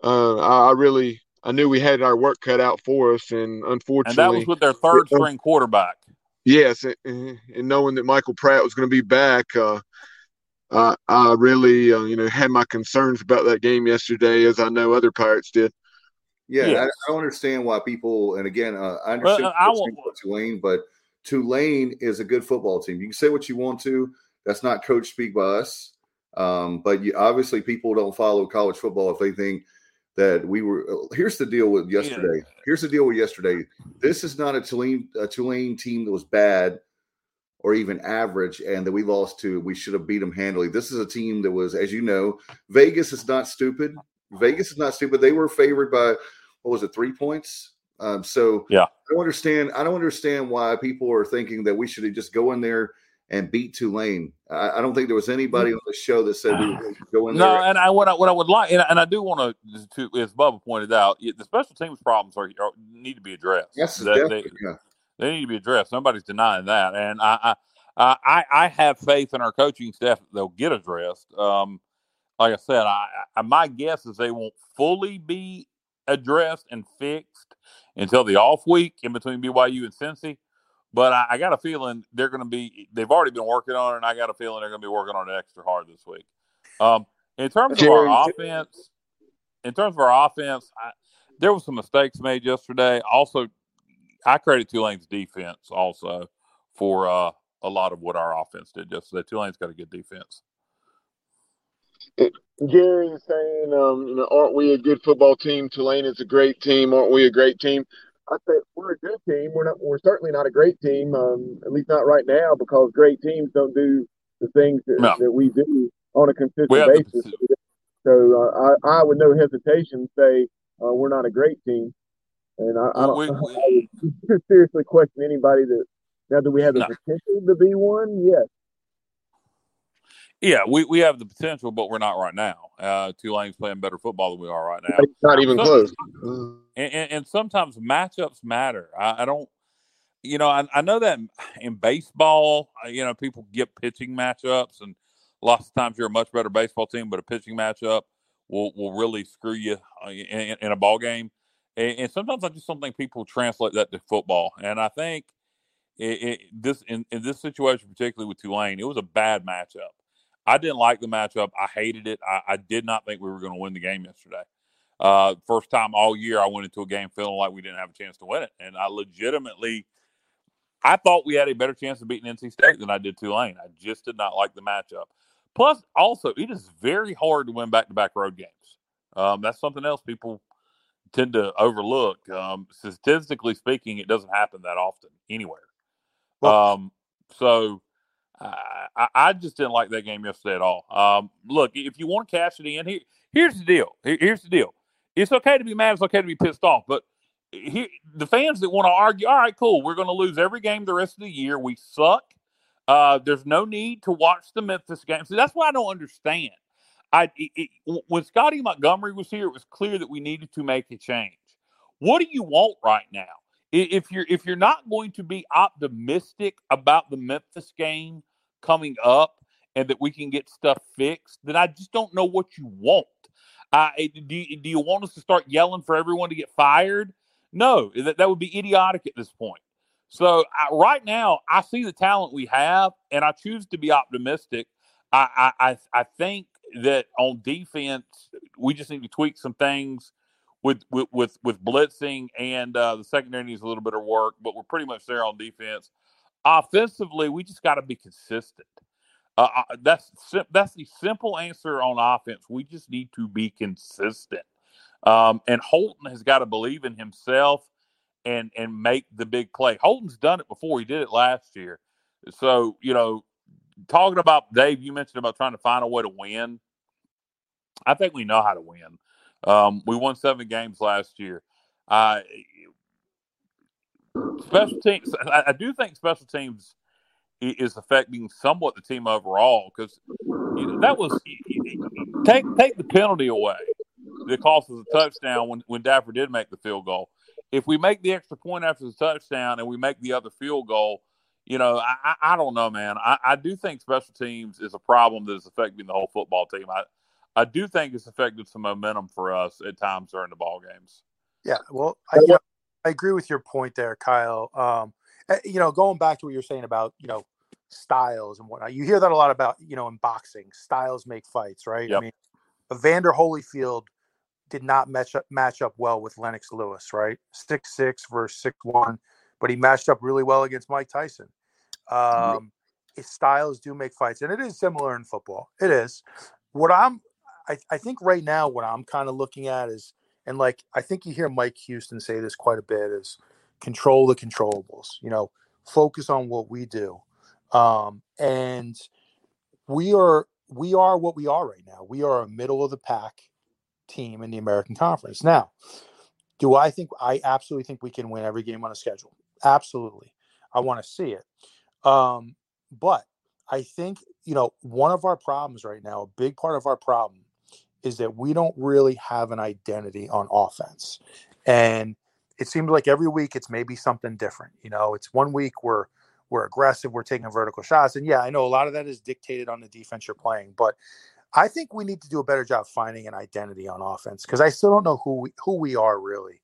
uh, I, I, really I knew we had our work cut out for us, and unfortunately, and that was with their third [LAUGHS] string quarterback. Yes, and, and knowing that Michael Pratt was going to be back, uh, I, I really, uh, you know, had my concerns about that game yesterday, as I know other Pirates did. Yeah, yes. I, I, don't understand why people. And again, uh, I understand well, I want, Tulane, but Tulane is a good football team. You can say what you want to. That's not coach speak by us. Um, but you, obviously, people don't follow college football if they think that we were. Uh, here's the deal with yesterday. Yeah. Here's the deal with yesterday. This is not a Tulane a Tulane team that was bad or even average and that we lost to, we should have beat them handily. This is a team that was, as you know, Vegas is not stupid. Vegas is not stupid. They were favored by what was it, three points? Um, so yeah, I don't understand. I don't understand why people are thinking that we should have just go in there and beat Tulane. I, I don't think there was anybody on the show that said we were go in no, there. No, and I what I what I would like, and, and I do want to, to, as Bubba pointed out, the special teams problems are, are need to be addressed. Yes, that, they, yeah they need to be addressed. Nobody's denying that. And I, I, I I have faith in our coaching staff that they'll get addressed. Um, like I said, I, I my guess is they won't fully be addressed and fixed until the off week in between BYU and Cincy. But I, I got a feeling they're going to be. They've already been working on it, and I got a feeling they're going to be working on it extra hard this week. Um, in terms of our offense, in terms of our offense, I, there was some mistakes made yesterday. Also, I credit Tulane's defense also for uh, a lot of what our offense did yesterday. Tulane's got a good defense. Gary is saying, um, you know, aren't we a good football team? Tulane is a great team. Aren't we a great team? I said we're a good team. We're not. We're certainly not a great team. Um, at least not right now, because great teams don't do the things that, no. that we do on a consistent basis. The, so uh, I, I, would no hesitation say uh, we're not a great team, and I, I don't we, we, I [LAUGHS] seriously question anybody that now do we have the no. potential to be one? Yes. Yeah, we, we have the potential, but we're not right now. Uh, Tulane's playing better football than we are right now. It's Not even close. And, and, and, sometimes matchups matter. I, I don't, you know, I, I, know that in baseball, uh, you know, people get pitching matchups, and lots of times you're a much better baseball team, but a pitching matchup will will really screw you uh, in, in a ball game. And, and, sometimes I just don't think people translate that to football. And I think it, it, this in, in this situation, particularly with Tulane, it was a bad matchup. I didn't like the matchup. I hated it. I, I did not think we were going to win the game yesterday. Uh, first time all year, I went into a game feeling like we didn't have a chance to win it, and I legitimately, I thought we had a better chance of beating NC State than I did Tulane. I just did not like the matchup. Plus, also, it is very hard to win back-to-back road games. Um, that's something else people tend to overlook. Um, statistically speaking, it doesn't happen that often anywhere. Well, um, so I, I, just didn't like that game yesterday at all. Um, look, if you want to cash it in, here, here's the deal. here's the deal. It's okay to be mad. It's okay to be pissed off. But here, the fans that want to argue, all right, cool. We're going to lose every game the rest of the year. We suck. Uh, there's no need to watch the Memphis game. So that's what I don't understand. I it, it, when Scottie Montgomery was here, it was clear that we needed to make a change. What do you want right now? If you're if you're not going to be optimistic about the Memphis game, coming up and that we can get stuff fixed, then I just don't know what you want. Uh, do, you, do you want us to start yelling for everyone to get fired? No, that, that would be idiotic at this point. So I, right now, I see the talent we have, and I choose to be optimistic. I, I, I think that on defense, we just need to tweak some things with with with, with blitzing, and uh, the secondary needs a little bit of work, but we're pretty much there on defense. Offensively, we just got to be consistent. Uh, uh that's that's the simple answer on offense. We just need to be consistent. Um, and Holton has got to believe in himself and and make the big play. Holton's done it before. He did it last year. So you know, talking about Dave, you mentioned about trying to find a way to win. I think we know how to win. Um, we won seven games last year. Uh, special teams. I, I, do think special teams is affecting somewhat the team overall because you know, that was take take the penalty away that cost us a touchdown when when Daffer did make the field goal. If we make the extra point after the touchdown and we make the other field goal, you know, I, I don't know, man. I, I do think special teams is a problem that is affecting the whole football team. I I do think it's affected some momentum for us at times during the ball games. Yeah, well, I, you know, I agree with your point there, Kyle. Um, eh, you know, going back to what you're saying about you know styles and whatnot, you hear that a lot about you know in boxing, styles make fights, right? Yep. I mean, Evander Holyfield did not match up match up well with Lennox Lewis, right? Six six versus six one, but he matched up really well against Mike Tyson. Um, his styles do make fights, and it is similar in football. It is. What I'm, I, I think right now, what I'm kind of looking at is and like I think you hear Mike Houston say this quite a bit is control the controllables. You know, focus on what we do. Um, and we are we are what we are right now. We are a middle of the pack team in the American Conference. Now, do I think I absolutely think we can win every game on a schedule? Absolutely. I want to see it. Um, but I think, you know, one of our problems right now, a big part of our problem is that we don't really have an identity on offense. And it seems like every week it's maybe something different. You know, it's one week we're we're aggressive, we're taking vertical shots. And yeah, I know a lot of that is dictated on the defense you're playing, but I think we need to do a better job finding an identity on offense because I still don't know who we, who we are really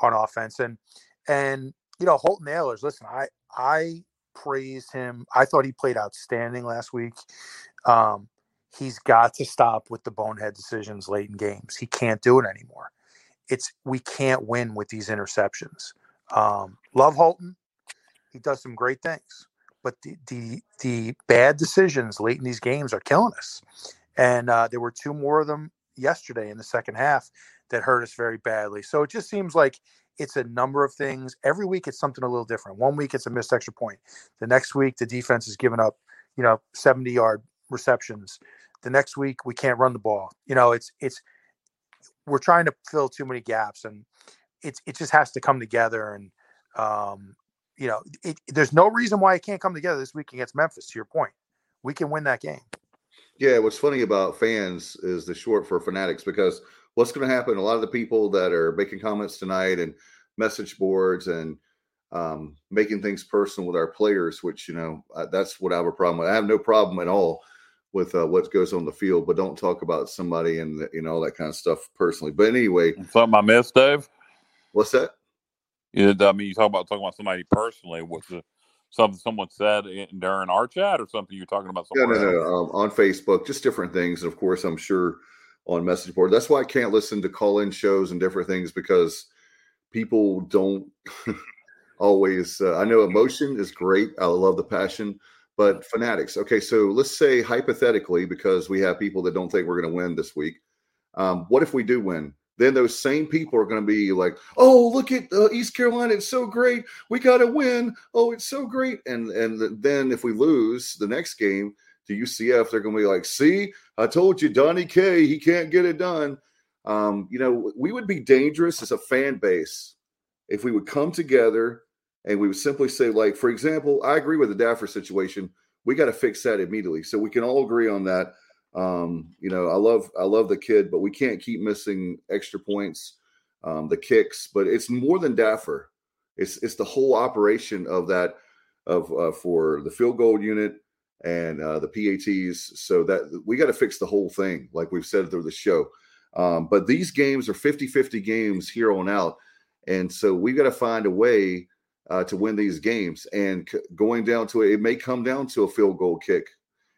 on offense. And and you know, Holton Ahlers, listen, I I praised him. I thought he played outstanding last week. Um, he's got to stop with the bonehead decisions late in games. He can't do it anymore. It's we can't win with these interceptions. Um, love Holton. He does some great things, but the the the bad decisions late in these games are killing us. And uh, there were two more of them yesterday in the second half that hurt us very badly. So it just seems like it's a number of things. Every week it's something a little different. One week it's a missed extra point. The next week the defense is giving up, you know, 70 yard receptions. The next week we can't run the ball. You know, it's it's we're trying to fill too many gaps and it's it just has to come together and um you know, it, there's no reason why it can't come together this week against Memphis to your point. We can win that game. Yeah, what's funny about fans is the short for fanatics because what's going to happen? A lot of the people that are making comments tonight and message boards and um, making things personal with our players, which you know that's what I have a problem with. I have no problem at all with uh, what goes on the field, but don't talk about somebody and you know all that kind of stuff personally. But anyway, something I missed, Dave. What's that? Yeah, I mean, you talk about talking about somebody personally. What's the something someone said during our chat, or something you're talking about? Yeah, no, no, um, on Facebook, just different things. And of course, I'm sure on message board. That's why I can't listen to call in shows and different things because people don't [LAUGHS] always. Uh, I know emotion is great. I love the passion, but fanatics. Okay, so let's say hypothetically, because we have people that don't think we're going to win this week. Um, what if we do win? Then those same people are going to be like, "Oh, look at uh, East Carolina! It's so great. We got to win. Oh, it's so great!" And and then if we lose the next game, to UCF, they're going to be like, see, I told you, Donnie K, he can't get it done. Um, you know, we would be dangerous as a fan base if we would come together and we would simply say, like, for example, I agree with the Daffer situation. We got to fix that immediately. So we can all agree on that. Um, you know, I love I love the kid, but we can't keep missing extra points, um, the kicks. But it's more than Daffer. It's it's the whole operation of that of uh, for the field goal unit and uh, the PATs. So that we got to fix the whole thing, like we've said through the show. Um, but these games are 50 50 games here on out. And so we got to find a way uh, to win these games. And c- going down to it, it may come down to a field goal kick.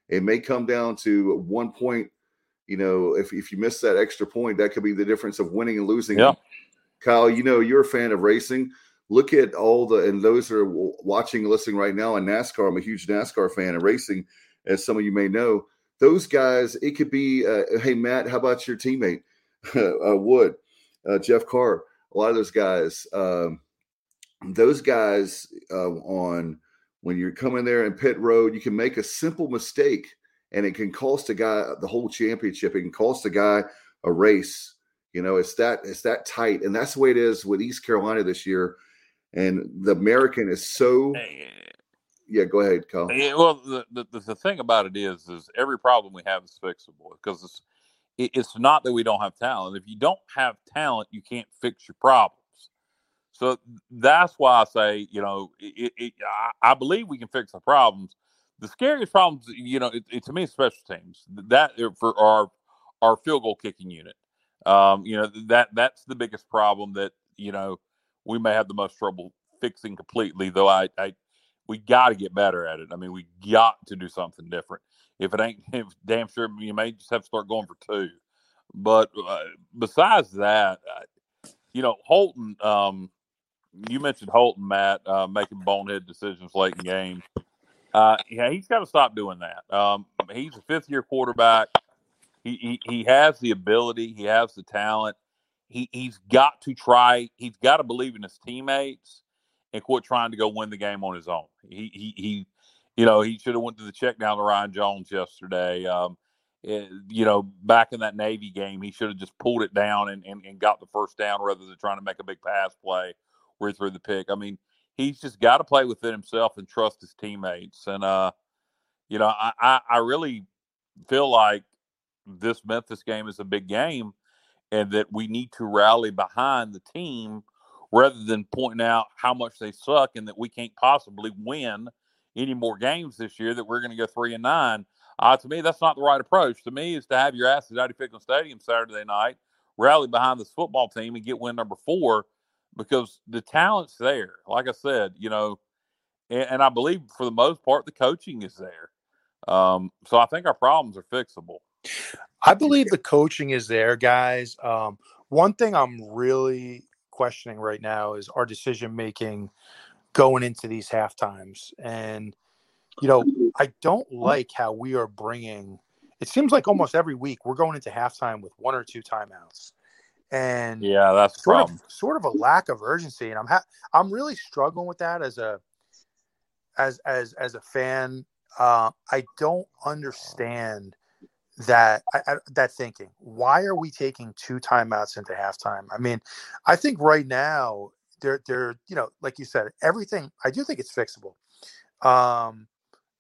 It may come down to one point. You know, if, if you miss that extra point, that could be the difference of winning and losing. Yeah. Kyle, you know, you're a fan of racing look at all the and those that are watching listening right now in NASCAR. I'm a huge NASCAR fan and racing, as some of you may know. Those guys, it could be, uh, hey Matt, how about your teammate [LAUGHS] uh, Wood, uh, Jeff Carr? A lot of those guys, um, those guys uh, on when you're coming there in pit road, you can make a simple mistake and it can cost a guy the whole championship. It can cost a guy a race. You know, it's that it's that tight, and that's the way it is with East Carolina this year and the American is so. Yeah, go ahead, Kyle. Well, the, the, the thing about it is, is every problem we have is fixable because it's it's not that we don't have talent. If you don't have talent, you can't fix your problems. So that's why I say, you know, it, it, I, I, believe we can fix the problems. The scariest problems, you know, it, to me, special teams that for our our field goal kicking unit. Um, you know that that's the biggest problem that you know we may have the most trouble fixing completely. Though I, I we got to get better at it. I mean, we got to do something different. If it ain't, [LAUGHS] if damn sure you may just have to start going for two. But uh, besides that, uh, you know, Holton. Um, you mentioned Holton, Matt, uh, making bonehead decisions late in games. Uh, yeah, he's got to stop doing that. Um, he's a fifth year quarterback. He, he he has the ability. He has the talent he he's got to try. He's got to believe in his teammates and quit trying to go win the game on his own. He he he, you know, he should have went to the check down to Ryan Jones yesterday. Um, it, eh, you know, back in that Navy game, he should have just pulled it down and, and, and got the first down rather than trying to make a big pass play where he threw the pick. I mean, he's just got to play within himself and trust his teammates. And uh, you know, I, I, I really feel like this Memphis game is a big game and that we need to rally behind the team rather than pointing out how much they suck and that we can't possibly win any more games this year that we're going to go three and nine. Uh, to me, that's not the right approach. To me, is to have your ass at Dowdy-Ficklen Stadium Saturday night, rally behind this football team, and get win number four because the talent's there. Like I said, you know, and, and I believe for the most part the coaching is there. Um, so I think our problems are fixable. I believe the coaching is there, guys. Um, one thing I'm really questioning right now is our decision making going into these half times. And, you know, I don't like how we are bringing it seems like almost every week we're going into halftime with one or two timeouts. And yeah, that's sort problem. of sort of a lack of urgency. And I'm ha- I'm really struggling with that as a as as as a fan. Uh, I don't understand that that thinking. Why are we taking two timeouts into halftime? I mean, I think right now they're they're you know like you said everything. I do think it's fixable. Um,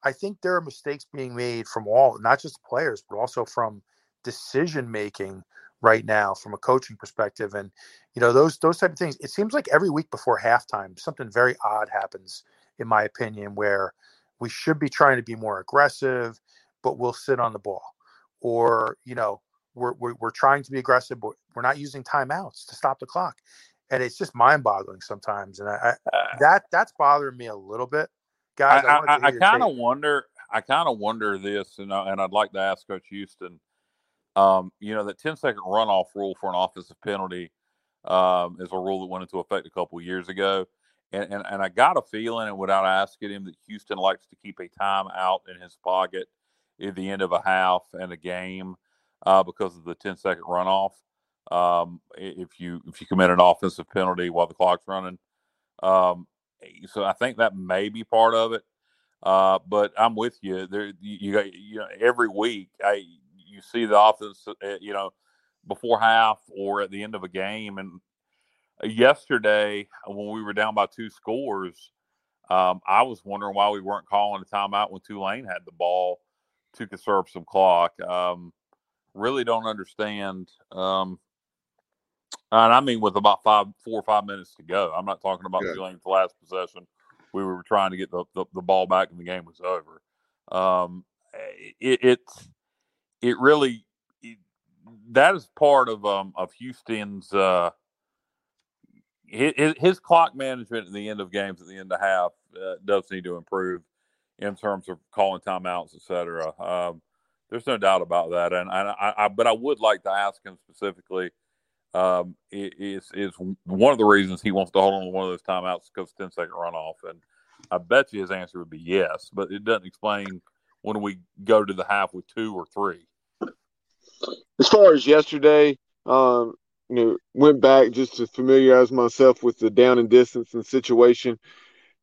I think there are mistakes being made from all, not just players, but also from decision making right now from a coaching perspective. And you know those those type of things. It seems like every week before halftime, something very odd happens, in my opinion, where we should be trying to be more aggressive, but we'll sit on the ball or you know we're, we're, we're trying to be aggressive but we're not using timeouts to stop the clock. And it's just mind-boggling sometimes and I, I uh, that that's bothering me a little bit guys. I, I, I kind of wonder i kind of wonder this and, I, and i'd like to ask coach houston um, you know that 10 second runoff rule for an offensive penalty um, is a rule that went into effect a couple years ago and, and, and i got a feeling and without asking him that houston likes to keep a timeout in his pocket at the end of a half and a game uh, because of the 10 second runoff. Um, if you if you commit an offensive penalty while the clock's running, um, so I think that may be part of it. Uh, but I'm with you. There, you, got you know every week I you see the offense, uh, you know, before half or at the end of a game. And yesterday when we were down by two scores, um, I was wondering why we weren't calling a timeout when Tulane had the ball to conserve some clock. Um, really don't understand. Um, and I mean, with about five, four or five minutes to go, I'm not talking about feeling the last possession. We were trying to get the, the, the ball back and the game was over. Um, it, it's, it really, it, that is part of, um, of Houston's, uh, his, his clock management at the end of games, at the end of half, uh, does need to improve in terms of calling timeouts, et cetera. Um, there's no doubt about that. And, I, I, but I would like to ask him specifically. Um, is is one of the reasons he wants to hold on to one of those timeouts because 10 second runoff, and I bet you his answer would be yes, but it doesn't explain when we go to the half with two or three. As far as yesterday, um, you know, went back just to familiarize myself with the down and distance and situation.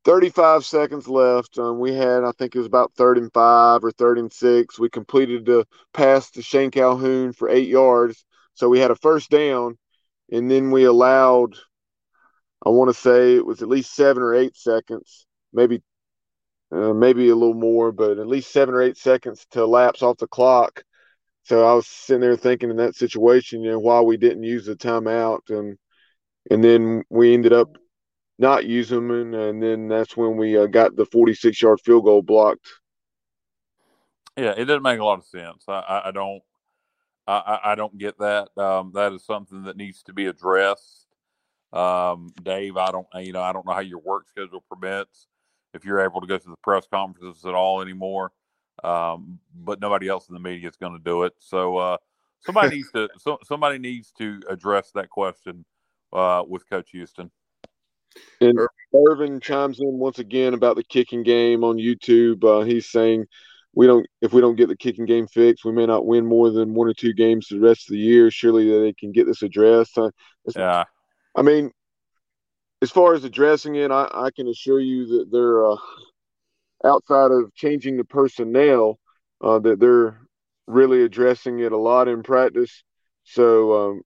35 seconds left. Um, we had, I think it was about third and five or third and six. We completed the pass to Shane Calhoun for eight yards. So we had a first down, and then we allowed, I want to say it was at least seven or eight seconds, maybe, uh, maybe a little more, but at least seven or eight seconds to lapse off the clock. So I was sitting there thinking in that situation, you know, why we didn't use the timeout, and and then we ended up not use them, and, and then that's when we uh, got the 46 yard field goal blocked. Yeah, it doesn't make a lot of sense. I, I, I don't, I, I, don't get that. Um, that is something that needs to be addressed. Um, Dave, I don't, you know, I don't know how your work schedule permits if you're able to go to the press conferences at all anymore. Um, but nobody else in the media is going to do it. So uh, somebody [LAUGHS] needs to, so, somebody needs to address that question uh, with Coach Houston. And Irvin chimes in once again about the kicking game on YouTube. Uh, he's saying we don't if we don't get the kicking game fixed, we may not win more than one or two games the rest of the year. Surely they can get this addressed. Uh, yeah, I mean, as far as addressing it, I, I can assure you that they're uh, outside of changing the personnel, uh, that they're really addressing it a lot in practice. So um,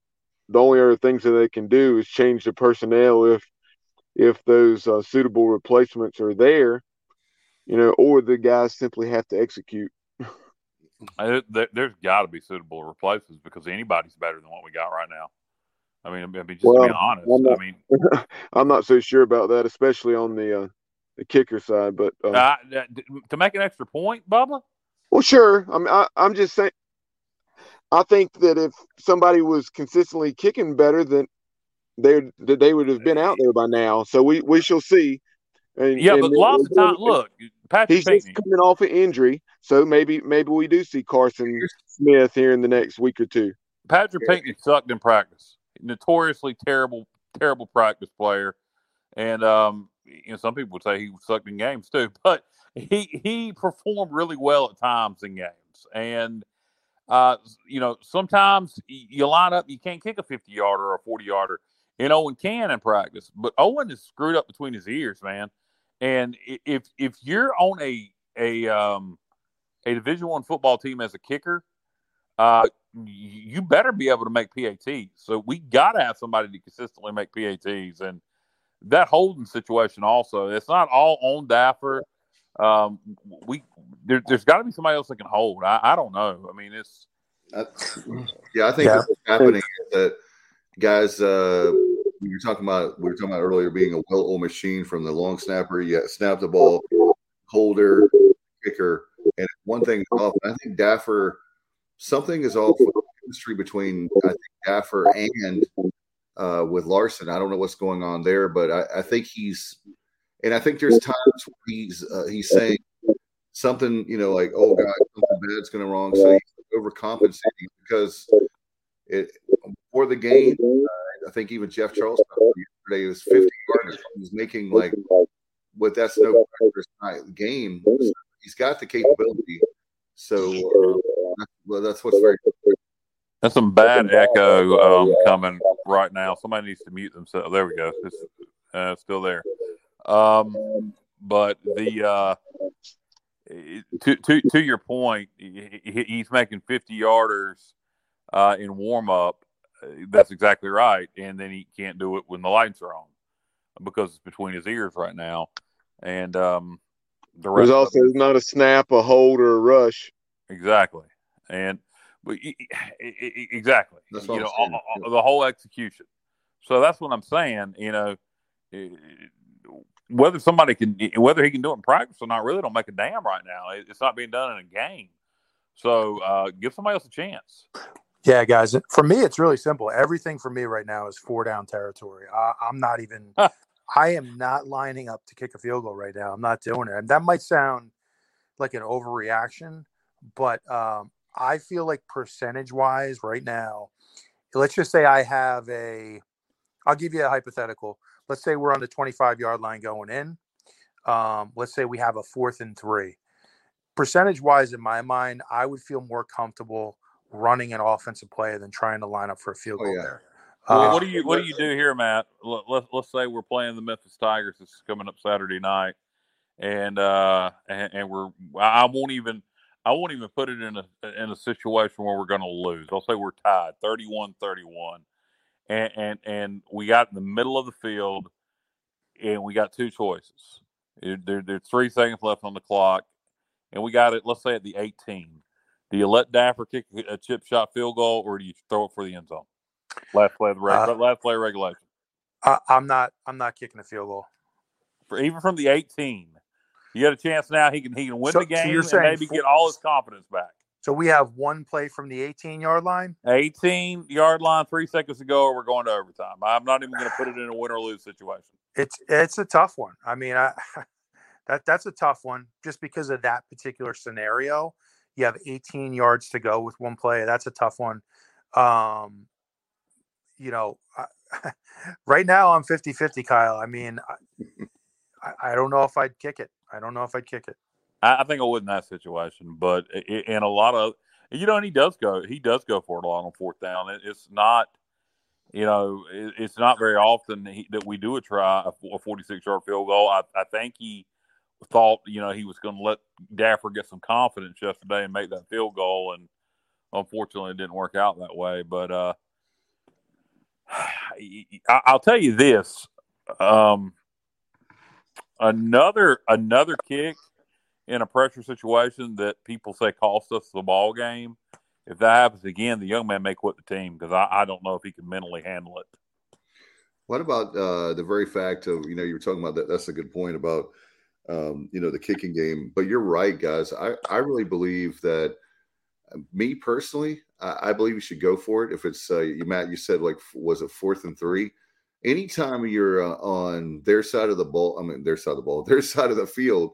the only other things that they can do is change the personnel if if those uh, suitable replacements are there, you know, or the guys simply have to execute. [LAUGHS] There's got to be suitable replacements because anybody's better than what we got right now. I mean, I mean, just well, to be honest, not, I mean, [LAUGHS] I'm not so sure about that, especially on the uh, the kicker side. But um, uh, to make an extra point, Bubba. Well, sure. I mean, I, I'm just saying. I think that if somebody was consistently kicking better, than they they would have been out there by now. So we we shall see. And, yeah, and but lots of time. Look, Patrick he's just coming off an injury, so maybe maybe we do see Carson Smith here in the next week or two. Patrick Pinckney sucked in practice. Notoriously terrible, terrible practice player, and um, you know some people would say he sucked in games too, [LAUGHS] but he he performed really well at times in games, and uh, you know sometimes you line up, you can't kick a fifty yarder or a forty yarder, and Owen can in practice, but Owen is screwed up between his ears, man. And if if you're on a a um, a Division One football team as a kicker, uh, you better be able to make PATs. So we got to have somebody to consistently make PATs, and that holding situation also. It's not all on Daffer. Um, we there, has got to be somebody else that can hold. I, I don't know. I mean, it's uh, yeah. I think yeah. what's happening is that guys. Uh, we were talking about we were talking about earlier being a well-oiled machine from the long snapper. You snap the ball, holder, kicker, and one thing off. I think Daffer something is off with chemistry between I think Daffer and uh, with Larson. I don't know what's going on there, but I, I think he's and I think there's times he's uh, he's saying something, you know, like "Oh God, something bad's going wrong," so he's overcompensating because it for the game. Uh, I think even Jeff Charles yesterday was 50 yards. He's making like with that's no game. He's got the capability. So uh, well, that's what's very. That's some bad echo um, coming right now. Somebody needs to mute themselves. There we go. It's uh, still there. Um, but the uh, to to to your point, he, he's making fifty yarders uh, in warm up. That's exactly right, and then he can't do it when the lights are on because it's between his ears right now. And um, the there's also not a snap, a hold, or a rush. Exactly, and but exactly, you know, all, all, the whole execution. So that's what I'm saying. You know, whether somebody can, whether he can do it in practice or not, really don't make a damn right now. It's not being done in a game. So uh, give somebody else a chance. Yeah, guys. For me, it's really simple. Everything for me right now is four down territory. I, am not even. I am not lining up to kick a field goal right now. I'm not doing it. And that might sound like an overreaction, but um, I feel like percentage wise right now, let's just say I have a, I'll give you a hypothetical. Let's say we're on the 25 yard line going in. Um, let's say we have a fourth and three. Percentage wise, in my mind, I would feel more comfortable running an offensive play than trying to line up for a field oh, goal oh, yeah. there. Well, uh, what do you what do you do here, Matt? Let, let, let's say we're playing the Memphis Tigers. This is coming up Saturday night, and uh, and, and we're I won't even I won't even put it in a in a situation where we're going to lose. I'll say we're tied 31-31. And, and and we got in the middle of the field and we got two choices. There, there's three seconds left on the clock, and we got it. Let's say at the 18. Do you let Daffer kick a chip shot field goal, or do you throw it for the end zone? Last play of the reg- uh, last play regulation. I, I'm not. I'm not kicking a field goal. For even from the 18, you got a chance now. He can he can win so, the game so and maybe four, get all his confidence back. So we have one play from the 18 yard line. 18 yard line, three seconds to go. Or we're going to overtime. I'm not even going to put it in a win or lose situation. It's it's a tough one. I mean, I, [LAUGHS] that that's a tough one just because of that particular scenario. You have 18 yards to go with one play. That's a tough one. Um, you know, I, [LAUGHS] right now I'm 50 50, Kyle. I mean, I, I, don't know if I'd kick it. I don't know if I'd kick it. I, think I would in that situation, but in a lot of, you know, and he does go, he does go for it a lot on fourth down. It, it's not, you know, it, it's not very often that, we do a try a 46 yard field goal. I, I think he thought, you know, he was going to let Daffer get some confidence yesterday and make that field goal. And unfortunately, it didn't work out that way. But, uh, [SIGHS] I'll tell you this: um, another another kick in a pressure situation that people say cost us the ball game. If that happens again, the young man may quit the team because I, I don't know if he can mentally handle it. What about uh, the very fact of you know you were talking about that? That's a good point about um, you know, the kicking game. But you're right, guys. I, I really believe that uh, me personally, I, I believe you should go for it. If it's uh, you, Matt, you said like was it fourth and three? Anytime you're uh, on their side of the ball, I mean their side of the ball, [LAUGHS] their side of the field,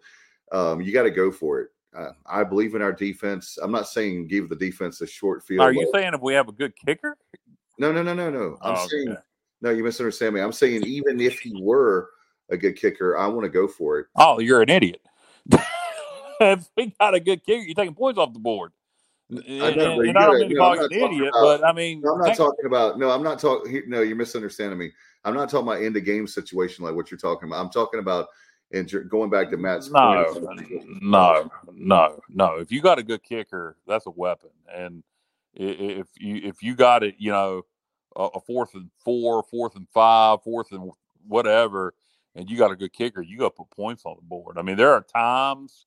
um, you got to go for it. Uh, I believe in our defense. I'm not saying give the defense a short field. Are you saying if we have a good kicker? No, no, no, no, no. I'm Oh, saying okay. no. You misunderstand me. I'm saying even if he were a good kicker, I want to go for it. Oh, you're an idiot. [LAUGHS] if we got a good kicker, you're taking points off the board. I know, And- but and you I don't gotta- mean to no, call I'm you not an talking idiot, about- but I mean, No, I'm not talking about. No, I'm not talking. No, you're misunderstanding me. I'm not talking about end of game situation like what you're talking about. I'm talking about and going back to Matt's no, point. no, no, no. If you got a good kicker, that's a weapon. And if you if you got it, you know, a fourth and four, fourth and five, fourth and whatever, and you got a good kicker, you got to put points on the board. I mean, there are times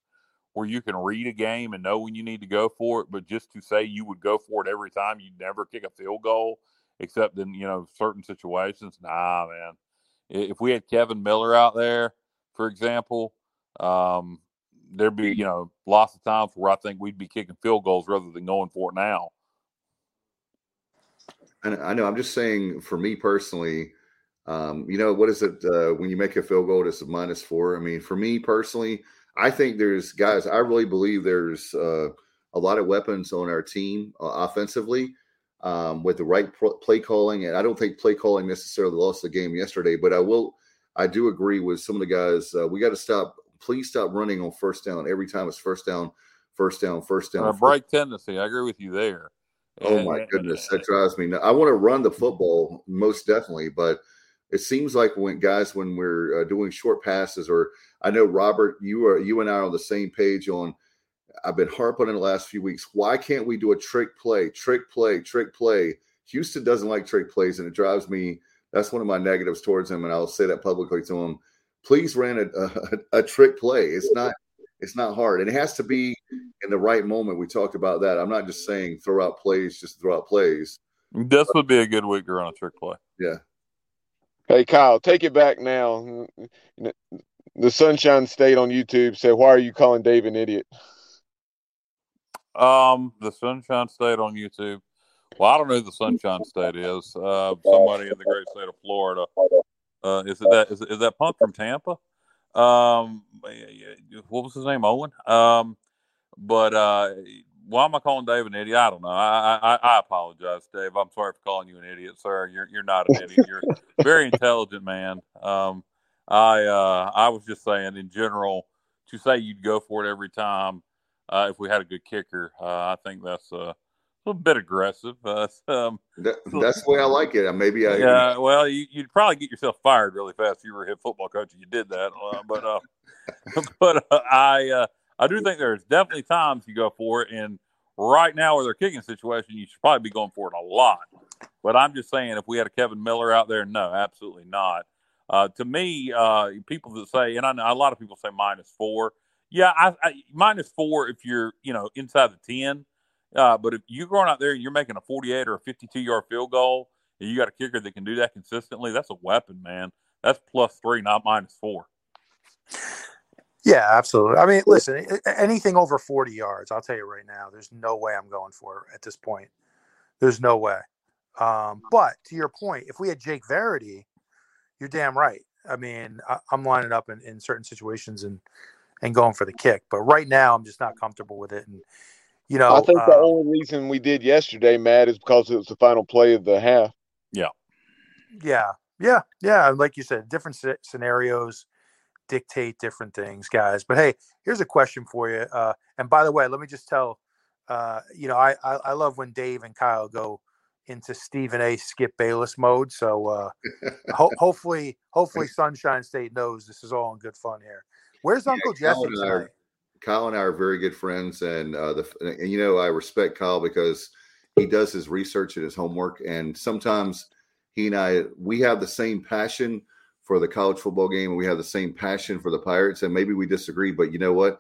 where you can read a game and know when you need to go for it, but just to say you would go for it every time, you'd never kick a field goal, except in you know certain situations. Nah, man. If we had Kevin Miller out there, for example, um, there'd be you know lots of times where I think we'd be kicking field goals rather than going for it now. I know. I'm just saying, for me personally, um, you know, what is it uh, when you make a field goal? It's a minus four. I mean, for me personally, I think there's guys. I really believe there's uh, a lot of weapons on our team uh, offensively um, with the right pro- play calling, and I don't think play calling necessarily lost the game yesterday. But I will, I do agree with some of the guys. Uh, we got to stop. Please stop running on first down every time it's first down, first down, first down. A bright tendency. I agree with you there. Oh my And- goodness, that drives me. nuts. I want to run the football most definitely, but it seems like when guys when we're uh, doing short passes, or I know Robert, you are you and I are on the same page on. I've been harping in the last few weeks. Why can't we do a trick play, trick play, trick play? Houston doesn't like trick plays, and it drives me. That's one of my negatives towards him, and I'll say that publicly to him. Please run a, a, a trick play. It's not it's not hard, and it has to be in the right moment. We talked about that. I'm not just saying throw out plays, just throw out plays. This would be a good week to run a trick play. Yeah, Hey, Kyle, take it back now. The Sunshine State on YouTube said, "Why are you calling Dave an idiot?" Um, the Sunshine State on YouTube. Well, I don't know who the Sunshine State is. Uh, somebody in the great state of Florida. Uh, is it that? Is, is that punk from Tampa? Um, what was his name? Owen. Um, but uh, why am I calling Dave an idiot? I don't know. I, I I apologize, Dave. I'm sorry for calling you an idiot, sir. You're you're not an idiot. You're a very [LAUGHS] intelligent man. Um, I uh, I was just saying in general to say you'd go for it every time uh, if we had a good kicker. Uh, I think that's uh, a little bit aggressive. [LAUGHS] Uh, um, that, that's the way I like it. Maybe I. yeah, well, you, you'd probably get yourself fired really fast if you were a head football coach and you did that. Uh, but uh, [LAUGHS] but uh, I uh, I do think there's definitely times you go for it, and right now with their kicking situation, you should probably be going for it a lot. But I'm just saying, if we had a Kevin Miller out there, no, absolutely not. Uh, to me, uh, people that say, and I know a lot of people say minus four. Yeah, I, I minus four if you're you know inside the ten. Uh, but if you're going out there and you're making a 48 or a 52 yard field goal, and you got a kicker that can do that consistently, that's a weapon, man. That's plus three, not minus four. Yeah, absolutely. I mean, listen, anything over 40 yards, I'll tell you right now, there's no way I'm going for it at this point. There's no way. Um, but to your point, if we had Jake Verity, you're damn right. I mean, I, I'm lining up in, in certain situations and and going for the kick. But right now, I'm just not comfortable with it. And you know, I think the uh, only reason we did yesterday, Matt, is because it was the final play of the half. yeah, yeah, yeah. and Like you said, different sce- scenarios dictate different things, guys. But hey, here's a question for you. Uh, and by the way, let me just tell, uh, you know, I, I I love when Dave and Kyle go into Stephen A. Skip Bayless mode. So uh, ho- [LAUGHS] hopefully, hopefully, Sunshine State knows this is all in good fun here. Where's Uncle Kyle Jesse and are- Kyle and I are very good friends, and uh, the and you know I respect Kyle because he does his research and his homework, and sometimes he and I we have the same passion for the college football game, and we have the same passion for the Pirates, and maybe we disagree, but you know what?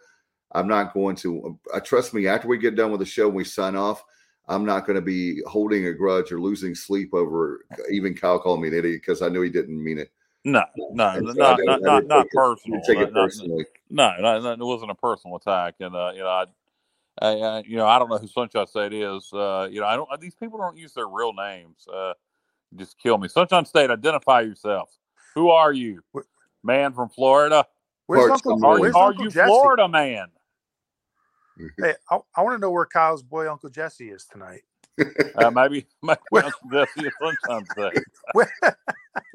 I'm not going to. Uh, trust me. After we get done with the show and we sign off, I'm not going to be holding a grudge or losing sleep over even Kyle calling me an idiot because I knew he didn't mean it. No, no, no, so not not not, not it- personal. take it personally. No, no, no, it wasn't a personal attack, and uh, you know, I, I, I, you know, I don't know who Sunshine State is. Uh, you know, I don't. These people don't use their real names. Uh, just kill me. Sunshine State, identify yourself. Who are you? Man from Florida? Where's Parts Uncle, of Are, Where's are Uncle you Jesse? Florida man? Hey, I, I want to know where Kyle's boy Uncle Jesse is tonight. Uh, maybe, [LAUGHS] maybe Uncle Jesse is Sunshine [LAUGHS] State.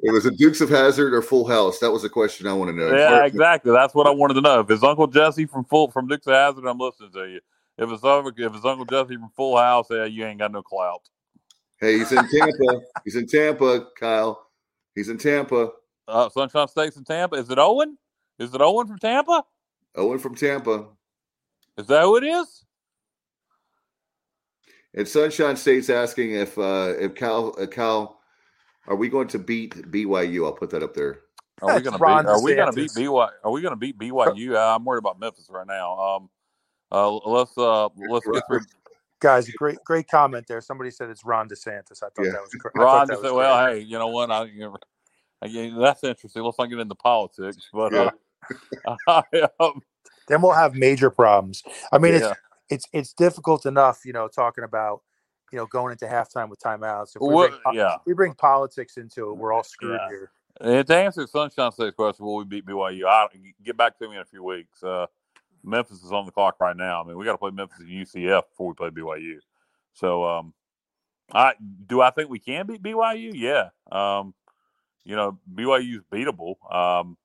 It was a Dukes of Hazzard or Full House. That was the question I want to know. Yeah, Parts- exactly. That's what I wanted to know. If it's Uncle Jesse from Full from Dukes of Hazzard, I'm listening to you. If it's Uncle- if it's Uncle Jesse from Full House, yeah, you ain't got no clout. Hey, he's in Tampa. he's in Tampa, Kyle. He's in Tampa. Uh, Sunshine State's in Tampa. Is it Owen? Is it Owen from Tampa? Owen from Tampa. Is that who it is? And Sunshine State's asking if uh if Cal uh, Cal are we going to beat BYU? I'll put that up there. Are we gonna beat? Are we gonna beat BYU? Are we gonna beat BYU? Uh, I'm worried about Memphis right now. Um, uh, let's uh, let's get through. guys, great great comment there. Somebody said it's Ron DeSantis. I thought Yeah. that was great. Ron that just was said, "Well, hey, you know what? I, you know, I- yeah, that's interesting. Let's not get into politics, but uh, [LAUGHS] I, um, then we'll have major problems. I mean, yeah. it's it's it's difficult enough, you know, talking about you know going into halftime with timeouts. If we, Well, bring, yeah. if we bring politics into it, we're all screwed Yeah. here. And to answer Sunshine State's question, will we beat BYU? I get back to me in a few weeks. Uh, Memphis is on the clock right now. I mean, we got to play Memphis and UCF before we play BYU. So, um, I do I think we can beat BYU? Yeah. Um, you know, BYU is beatable. Um,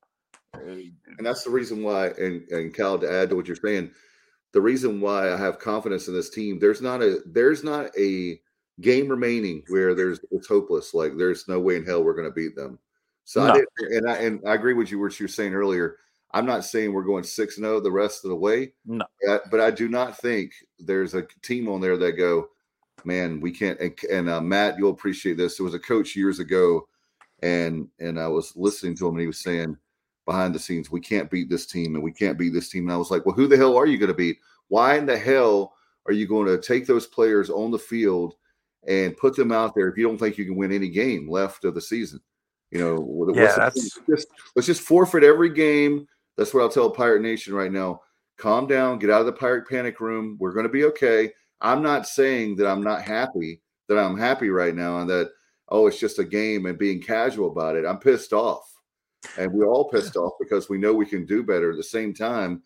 And that's the reason why, and, and Cal, to add to what you're saying, the reason why I have confidence in this team, there's not a there's not a game remaining where there's it's hopeless. Like there's no way in hell we're gonna beat them. So I No. did and I and I agree with you what you were saying earlier. I'm not saying we're going six and zero the rest of the way. No. but- but I do not think there's a team on there that go, man, we can't. And, and uh, Matt, you'll appreciate this. There was a coach years ago, and and I was listening to him, and he was saying behind the scenes, we can't beat this team, and we can't beat this team. And I was like, well, who the hell are you going to beat? Why in the hell are you going to take those players on the field and put them out there if you don't think you can win any game left of the season? You know, Yeah, that's- just let's just forfeit every game. That's what I'll tell Pirate Nation right now. Calm down, get out of the pirate panic room. We're going to be okay. I'm not saying that I'm not happy, that I'm happy right now, and that oh, it's just a game and being casual about it. I'm pissed off, and we're all pissed off because we know we can do better. At the same time,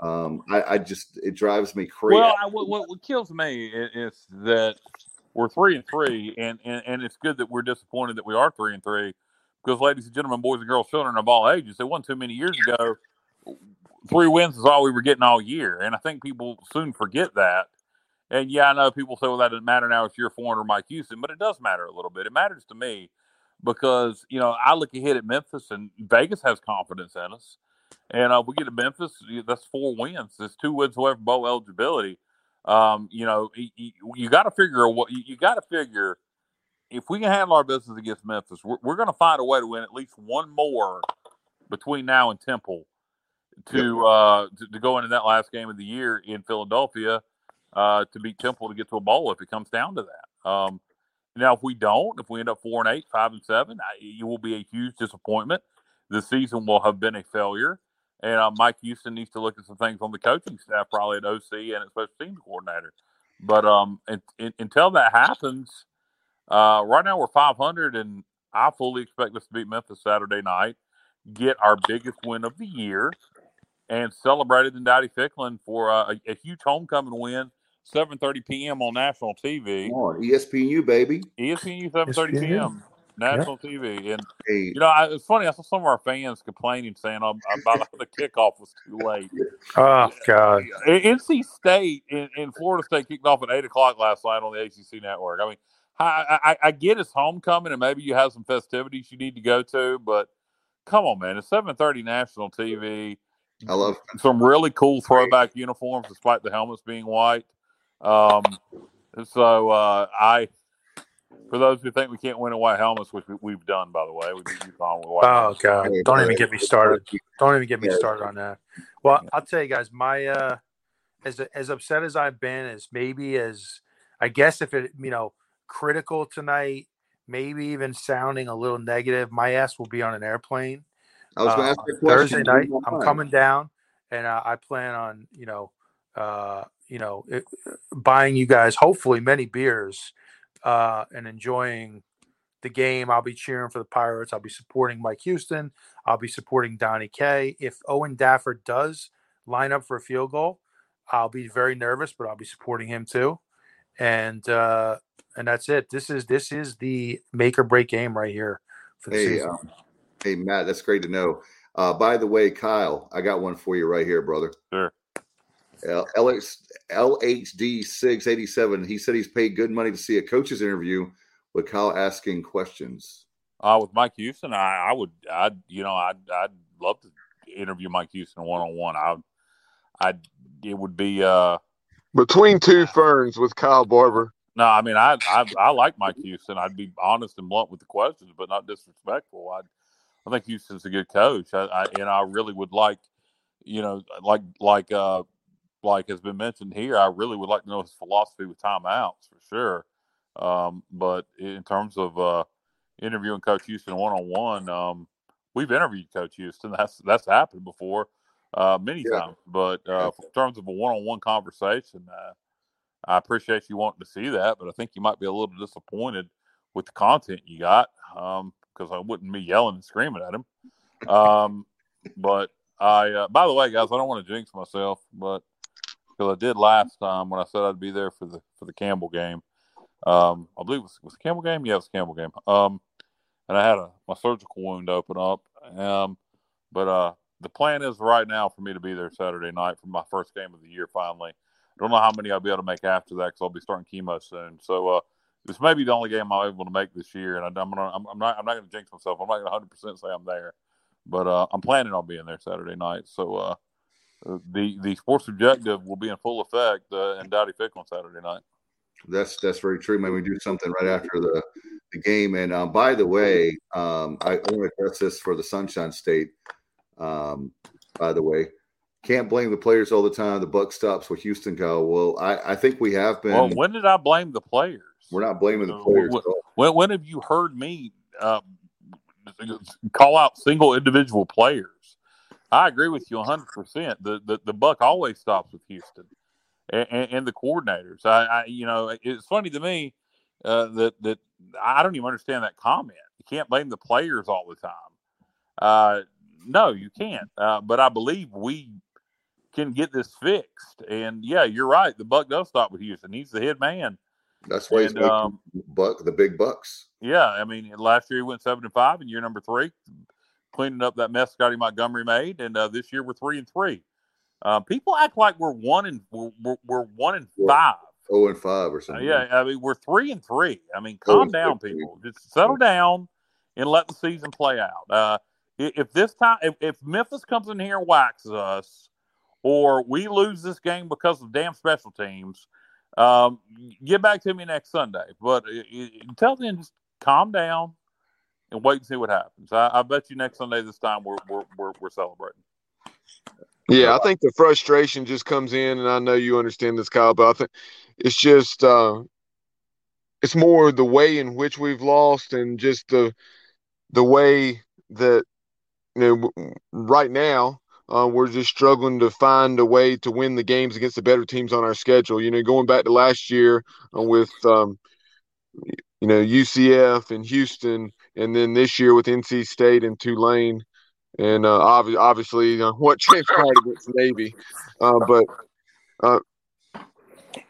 um, I, I just it drives me crazy. Well, I, what, what kills me is, is that we're three and three, and, and and it's good that we're disappointed that we are three and three, because ladies and gentlemen, boys and girls, children of all ages, they won too many years ago. Three wins is all we were getting all year, and I think people soon forget that. And yeah, I know people say, "Well, that doesn't matter now. It's four under Mike Houston," but it does matter a little bit. It matters to me because you know I look ahead at Memphis, and Vegas has confidence in us. And uh, we get to Memphis, that's four wins. That's two wins away from bowl eligibility. Um, you know, you, you got to figure what you, you got to figure. If we can handle our business against Memphis, we're, we're going to find a way to win at least one more between now and Temple to uh, to, to go into that last game of the year in Philadelphia uh, to beat Temple to get to a bowl if it comes down to that. Um, now, if we don't, if we end up four and eight, five and seven, I, it will be a huge disappointment. The season will have been a failure. And uh, Mike Houston needs to look at some things on the coaching staff, probably at OC and at special teams coordinator. But um, until that happens, uh, right now we're 500, and I fully expect us to beat Memphis Saturday night, get our biggest win of the year, and celebrate it in Dowdy Ficklen for uh, a, a huge homecoming win, 7:30 p.m. on national TV. Come on, ESPNU baby. ESPNU 7:30 p.m. national TV, and Hey, you know, I, it's funny. I saw some of our fans complaining, saying um, about the kickoff was too late. [LAUGHS] Oh God, NC State and, and Florida State kicked off at eight o'clock last night on the ACC network. I mean, I, I, I get it's homecoming and maybe you have some festivities you need to go to, but come on, man, it's seven thirty national TV. I love Some really cool throwback uniforms, despite the helmets being white. Um, so uh, I, for those who think we can't win in white helmets, which we, we've done by the way, we beat UConn with white. oh helmets. God, don't even get me started. Don't even get me started on that. Well, I'll tell you guys, my uh, as as upset as I've been, as maybe as I guess if it you know critical tonight, maybe even sounding a little negative, my ass will be on an airplane. I was going to uh, ask you a Thursday night. I'm coming down, and uh, I plan on you know, uh, you know, it, buying you guys hopefully many beers uh, and enjoying the game. I'll be cheering for the Pirates. I'll be supporting Mike Houston. I'll be supporting Donnie K. If Owen Daffer does line up for a field goal, I'll be very nervous, but I'll be supporting him too. And uh, and that's it. This is this is the make or break game right here for the Hey, season. um, hey, Matt, that's great to know. Uh, by the way, Kyle, I got one for you right here, brother. Sure. L- LX, LHD six eighty seven. He said he's paid good money to see a coach's interview with Kyle asking questions. Uh, with Mike Houston, I, I would, I'd, you know, I'd, I'd love to interview Mike Houston one on one. I, I, it would be, uh, Between two ferns with Kyle Barber. no, I mean, I, I, I like Mike Houston. I'd be honest and blunt with the questions, but not disrespectful. I, I think Houston's a good coach. I, I, and I really would like, you know, like, like, uh, like has been mentioned here, I really would like to know his philosophy with timeouts for sure. Um, but in terms of uh, interviewing Coach Houston one on one, um, we've interviewed Coach Houston. That's that's happened before, uh, many Yeah. times. But uh, in terms of a one on one conversation, uh, I appreciate you wanting to see that, but I think you might be a little disappointed with the content you got because I wouldn't be yelling and screaming at him. [LAUGHS] Um, but I, uh, by the way, guys, I don't want to jinx myself, but because I did last time when I said I'd be there for the for the Campbell game. Um, I believe it was, was the Campbell game. Yeah, it was Campbell game. Um, and I had a my surgical wound open up. Um, but uh, the plan is right now for me to be there Saturday night for my first game of the year. Finally, I don't know how many I'll be able to make after that because I'll be starting chemo soon. So uh, this may be the only game I'm able to make this year, and I, I'm gonna I'm, I'm not I'm not gonna jinx myself. I'm not gonna 100 percent say I'm there, but uh, I'm planning on being there Saturday night. So uh, the the sports objective will be in full effect uh, in Dowdy Fick on Saturday night. That's that's very true. Maybe we do something right after the, the game. And um, by the way, um, I, I want to address this for the Sunshine State. Um, by the way, can't blame the players all the time. The buck stops with Houston, Go Well, I, I think we have been. Well, when did I blame the players? we're not blaming the Uh, players. wh- When, when have you heard me uh, call out single individual players? I agree with you 100%. The, the, the buck always stops with Houston and, and, and the coordinators. I, I, you know, it's funny to me uh, that, that I don't even understand that comment. You can't blame the players all the time. Uh, no, you can't. Uh, but I believe we can get this fixed. And yeah, you're right. The buck does stop with Houston. He's the head man. That's why he's And, making um, buck the big bucks. Yeah, I mean, last year he went seven and five, and year number three, cleaning up that mess Scottie Montgomery made, and uh, this year we're three and three. Uh, people act like we're one and we're, we're, we're one and Yeah. five. Oh and five or something. yeah, I mean we're three and three. I mean, Oh, calm down, three. people. Just settle down and let the season play out. Uh, if this time, if, if Memphis comes in here and waxes us, or we lose this game because of damn special teams, um, get back to me next Sunday. But uh, uh, until then, just calm down and wait and see what happens. I, I bet you next Sunday this time we're we're we're, we're celebrating. Yeah, I think the frustration just comes in, and I know you understand this, Kyle, but I think it's just uh, it's more the way in which we've lost, and just the the way that you know right now uh, we're just struggling to find a way to win the games against the better teams on our schedule. You know, going back to last year uh, with um, you know UCF and Houston, and then this year with NC State and Tulane and uh, obvi- obviously uh, [LAUGHS] what transpired against Navy. Uh, but uh,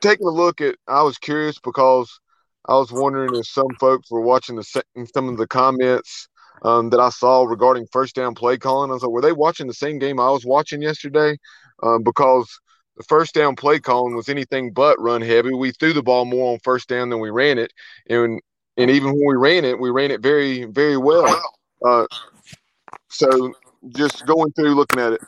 taking a look at, I was curious because I was wondering if some folks were watching the some of the comments um, that I saw regarding first down play calling. I was like, were they watching the same game I was watching yesterday? Um, because the first down play calling was anything but run heavy. We threw the ball more on first down than we ran it, and and even when we ran it, we ran it very very well. Uh, so just going through looking at it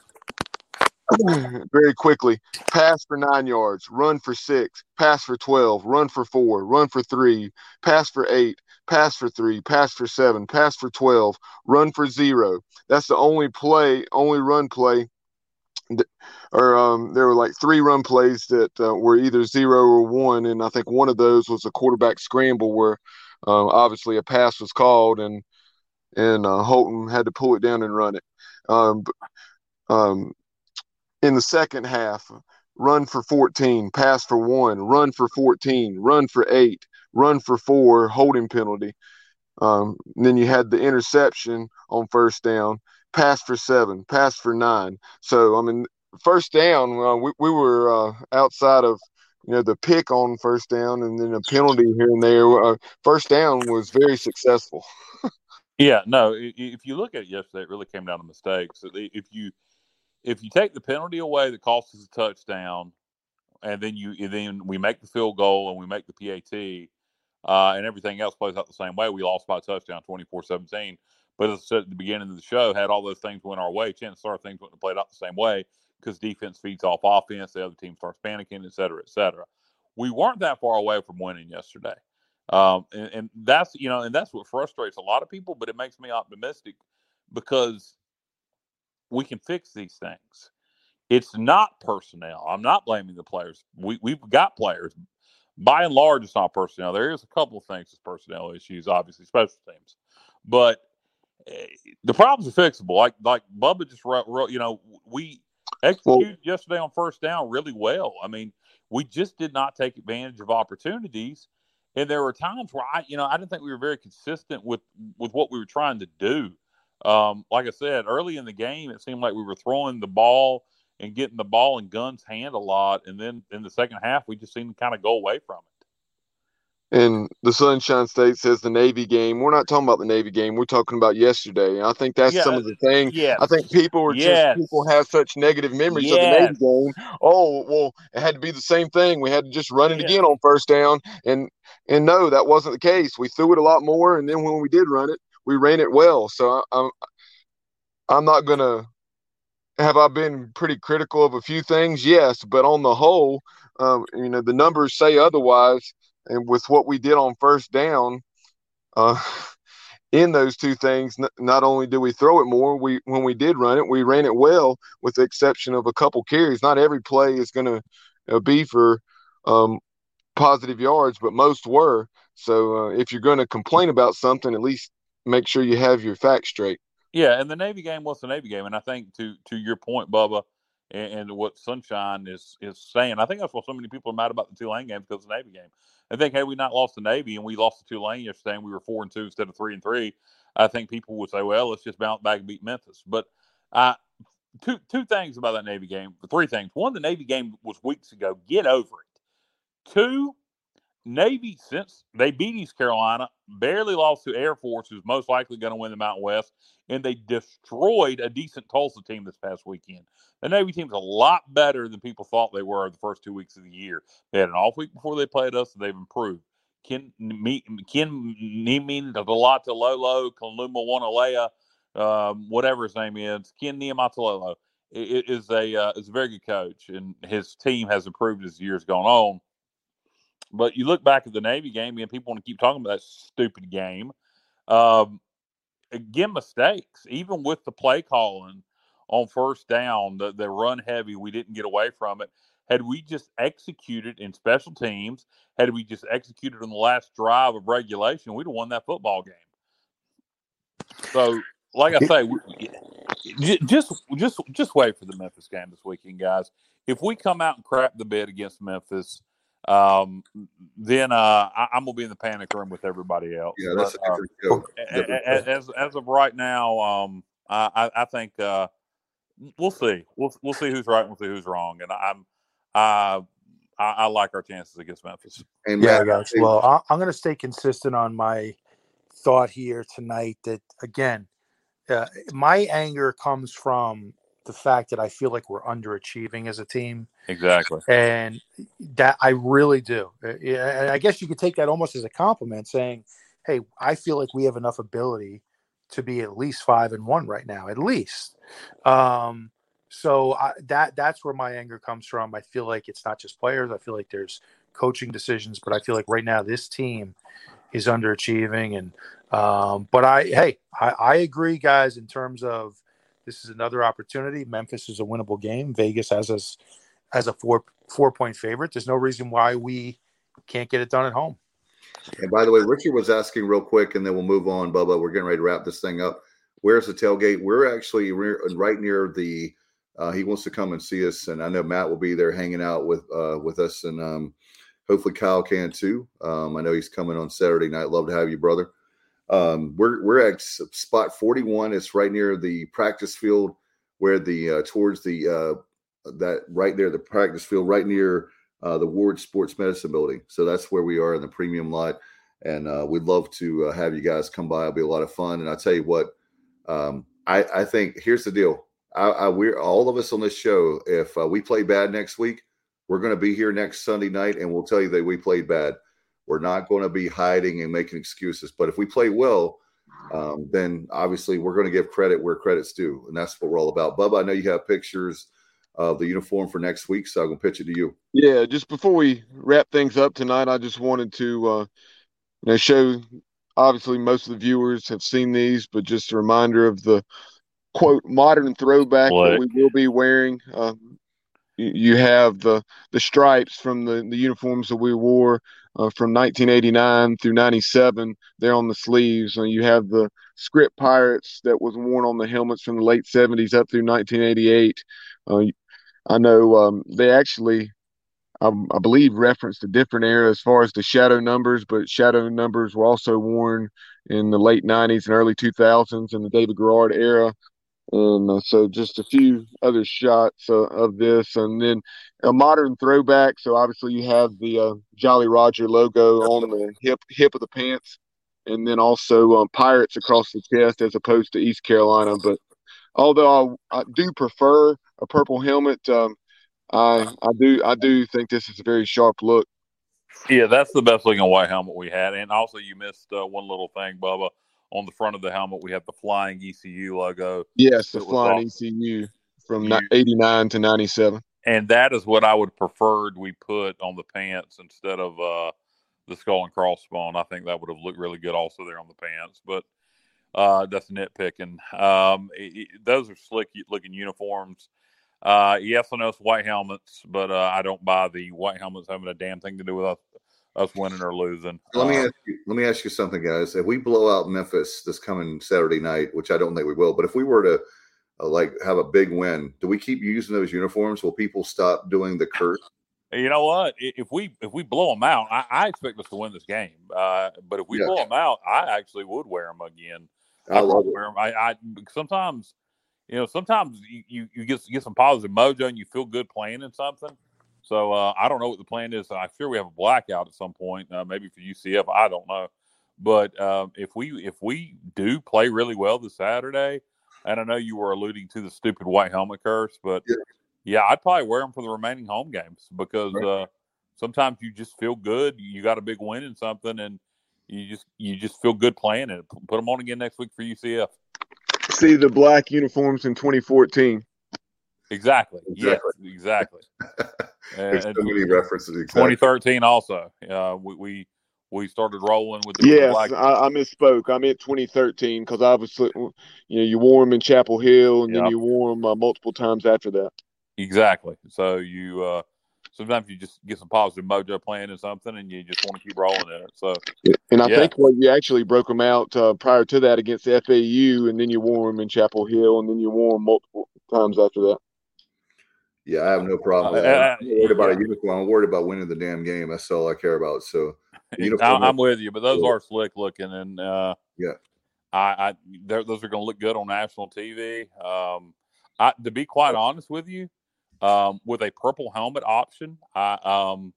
[CLEARS THROAT] very quickly pass for nine yards, run for six, pass for 12, run for four, run for three, pass for eight, pass for three, pass for seven, pass for 12, run for zero. That's the only play, only run play. Or um, there were like three run plays that uh, were either zero or one, and I think one of those was a quarterback scramble where Um, obviously, a pass was called, and and uh, Holton had to pull it down and run it. Um, um, in the second half, run for 14, pass for one, run for 14, run for eight, run for four, holding penalty. Um, then you had the interception on first down, pass for seven, pass for nine. So, I mean, first down, uh, we, we were uh, outside of you know the pick on first down and then a penalty here and there. Uh, first down was very successful. yeah, no. If you look at it yesterday, it really came down to mistakes. If you if you take the penalty away that costs us a touchdown, and then you and then we make the field goal and we make the PAT, uh, and everything else plays out the same way, we lost by a touchdown, 24-17. But as I said at the beginning of the show, had all those things went our way, chances are things wouldn't have played out the same way because defense feeds off offense, the other team starts panicking, et cetera, et cetera. We weren't that far away from winning yesterday. Um, and, and that's you know, and that's what frustrates a lot of people, but it makes me optimistic because we can fix these things. It's not personnel. I'm not blaming the players. We we've got players. By and large, it's not personnel. There is a couple of things as personnel issues, obviously special teams, but eh, the problems are fixable. Like like Bubba just wrote, wrote you know, we executed well, yesterday on first down really well. I mean, we just did not take advantage of opportunities, and there were times where I, you know, I didn't think we were very consistent with with what we were trying to do. Um, like I said, early in the game, it seemed like we were throwing the ball and getting the ball in Gunn's hand a lot, and then in the second half, we just seemed to kind of go away from it. And the Sunshine State says the Navy game. We're not talking about the Navy game. We're talking about yesterday. I think that's yeah, some of the thing. Yeah. I think people are yes. just people have such negative memories yes. of the Navy game. Oh well, it had to be the same thing. We had to just run it again on first down, and and no, that wasn't the case. We threw it a lot more, and then when we did run it, we ran it well. So I, I'm I'm not gonna have I been pretty critical of a few things? Yes, but on the whole, um, you know, the numbers say otherwise. And with what we did on first down, uh, [LAUGHS] in those two things, not only do we throw it more, we when we did run it, we ran it well, with the exception of a couple carries. Not every play is going to uh, be for um, positive yards, but most were. So uh, if you're going to complain about something, at least make sure you have your facts straight. Yeah, and the Navy game was the Navy game, and I think to to your point, Bubba, and, and what Sunshine is is saying, I think that's why so many people are mad about the Tulane game because the Navy game. I think had we not lost the Navy and we lost the Tulane yesterday, and we were four and two instead of three and three, I think people would say, well, let's just bounce back and beat Memphis. But uh, two two things about that Navy game, three things. One, the Navy game was weeks ago. Get over it. Two, Navy, since they beat East Carolina, barely lost to Air Force, who's most likely going to win the Mountain West, and they destroyed a decent Tulsa team this past weekend. The Navy team's a lot better than people thought they were the first two weeks of the year. They had an off week before they played us, and they've improved. Ken Ken Nimi Delata Lolo, Kaluma Wanalea, um, whatever his name is, Ken Niumatalolo is a uh, is a very good coach, and his team has improved as the years gone on. But you look back at the Navy game, and people want to keep talking about that stupid game. Um, again, mistakes, even with the play calling on first down, the, the run heavy, we didn't get away from it. Had we just executed in special teams, had we just executed on the last drive of regulation, we'd have won that football game. So, like I say, we, just just just wait for the Memphis game this weekend, guys. If we come out and crap the bed against Memphis, um, then uh, I, am gonna be in the panic room with everybody else. Yeah, that's but, a different uh, Different as as of right now, um, I, I think uh, we'll see. We'll we'll see who's right and we'll see who's wrong. And I'm I I, like our chances against Memphis. Hey, yeah, guys. Well, I, I'm going to stay consistent on my thought here tonight. That again, uh, my anger comes from the fact that I feel like we're underachieving as a team. Exactly. And that I really do. Uh, I guess you could take that almost as a compliment saying, Hey, I feel like we have enough ability to be at least five and one right now, at least. Um, so I, that that's where my anger comes from. I feel like it's not just players. I feel like there's coaching decisions, but I feel like right now this team is underachieving. And um, but I hey, I, I agree, guys, in terms of this is another opportunity. Memphis is a winnable game. Vegas has us as a four four point favorite. There's no reason why we can't get it done at home. And by the way, Richard was asking real quick, and then we'll move on, Bubba. We're getting ready to wrap this thing up. Where's the tailgate? We're actually right near the. Uh, he wants to come and see us, and I know Matt will be there hanging out with uh, with us, and um, hopefully Kyle can too. Um, I know he's coming on Saturday night. Love to have you, brother. Um, we're we're at spot 41. It's right near the practice field, where the uh, towards the uh, that right there, the practice field, right near uh, the Ward Sports Medicine Building. So that's where we are in the premium lot, and uh, we'd love to uh, have you guys come by. It'll be a lot of fun. And I tell you what, um, I, I think here's the deal. I, I, we're all of us on this show. If uh, we play bad next week, we're going to be here next Sunday night, and we'll tell you that we played bad. We're not going to be hiding and making excuses. But if we play well, um, then obviously we're going to give credit where credit's due, and that's what we're all about. Bubba, I know you have pictures of the uniform for next week, so I'm going to pitch it to you. Yeah, just before we wrap things up tonight, I just wanted to uh, you know show. Obviously, most of the viewers have seen these, but just a reminder of the quote modern throwback that we will be wearing. Uh, you have the the stripes from the, the uniforms that we wore uh, from 1989 through 97 there on the sleeves and you have the script pirates that was worn on the helmets from the late 70s up through 1988 uh, i know um, they actually um, I believe referenced a different era as far as the shadow numbers, but shadow numbers were also worn in the late 90s and early 2000s in the David Garrard era. And uh, so just a few other shots uh, of this, and then a modern throwback. So obviously you have the uh, Jolly Roger logo on the hip hip of the pants, and then also um, Pirates across the chest as opposed to East Carolina. But although I, I do prefer a purple helmet, um, I I do I do think this is a very sharp look. Yeah, that's the best looking white helmet we had, and also you missed uh, one little thing, Bubba on the front of the helmet, we have the flying ECU logo. Yes, the flying ECU from 89 to 97. And that is what I would preferred we put on the pants instead of uh, the skull and crossbone. I think that would have looked really good also there on the pants. But uh, that's nitpicking. Um, it, it, those are slick looking uniforms. Uh, yes, I know it's white helmets, but uh, I don't buy the white helmets having a damn thing to do with us us winning or losing. Let me uh, ask you, let me ask you something, guys. If we blow out Memphis this coming Saturday night, which I don't think we will, but if we were to uh, like have a big win, do we keep using those uniforms? Will people stop doing the curse? You know what? If we if we blow them out, I, I expect us to win this game. Uh, but if we yeah. blow them out, I actually would wear them again. I, I love wear them. I, I sometimes, you know, sometimes you, you, you get get some positive mojo and you feel good playing in something. So uh, I don't know what the plan is. I'm sure we have a blackout at some point, uh, maybe for UCF. I don't know, but um, if we if we do play really well this Saturday, and I know you were alluding to the stupid white helmet curse, but yeah, yeah I'd probably wear them for the remaining home games because right. uh, sometimes you just feel good. You got a big win in something, and you just you just feel good playing it. Put them on again next week for UCF. See the black uniforms in 2014. Exactly. Exactly. Yes, exactly. [LAUGHS] There's so many references. Exactly. 2013 also. Uh, we, we we started rolling with the yes I, I, misspoke i meant 2013 because obviously you know you wore them in chapel hill and yep. then you wore them uh, multiple times after that exactly so you uh sometimes you just get some positive mojo playing in something and you just want to keep rolling in it so and i yeah. think well, you actually broke them out uh, prior to that against fau and then you wore them in chapel hill and then you wore them multiple times after that yeah, I have no problem. Uh, I'm worried about yeah. a uniform. I'm worried about winning the damn game. That's all I care about. So, [LAUGHS] uniform, I'm with you, but those are slick looking, and uh, yeah, I, I those are going to look good on national TV. Um, I, to be quite honest with you, um, with a purple helmet option, I um,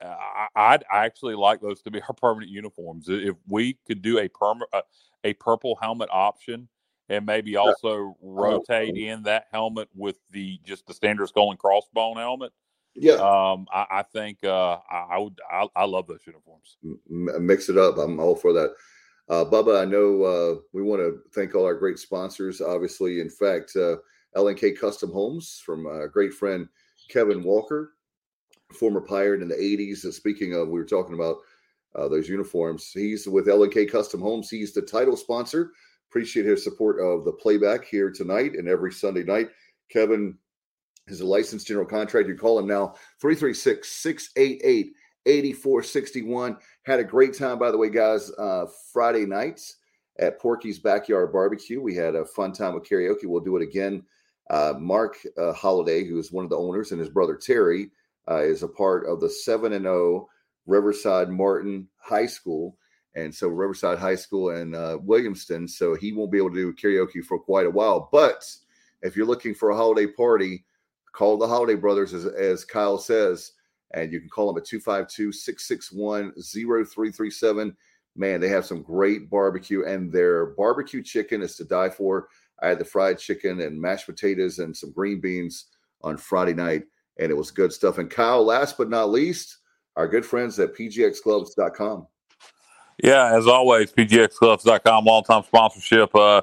I, I'd actually like those to be our permanent uniforms. If we could do a perm a, a purple helmet option and maybe also rotate in that helmet with the just the standard skull and crossbone helmet. Yeah, um, I, I think uh, I, I, would. I, I, love those uniforms. M- mix it up. I'm all for that. Uh, Bubba, I know uh, we want to thank all our great sponsors. Obviously, in fact, uh, L&K Custom Homes from a great friend Kevin Walker, former pirate in the '80s. Uh, speaking of, we were talking about uh, those uniforms. He's with L&K Custom Homes. He's the title sponsor Appreciate his support of the playback here tonight and every Sunday night. Kevin is a licensed general contractor. You call him now 336 688 84 61. Had a great time, by the way, guys. Uh, Friday nights at Porky's Backyard Barbecue. We had a fun time with karaoke. We'll do it again. Uh, Mark uh, Holiday, who is one of the owners, and his brother Terry uh, is a part of the 7 and 0 Riverside Martin High School. And so Riverside High School and uh, Williamston. So he won't be able to do karaoke for quite a while. But if you're looking for a holiday party, call the Holiday Brothers, as, as Kyle says, and you can call them at 252 661 0337. Man, they have some great barbecue, and their barbecue chicken is to die for. I had the fried chicken and mashed potatoes and some green beans on Friday night, and it was good stuff. And Kyle, last but not least, our good friends at pgxgloves.com. Yeah, as always, pgxgloves.com, long time sponsorship uh,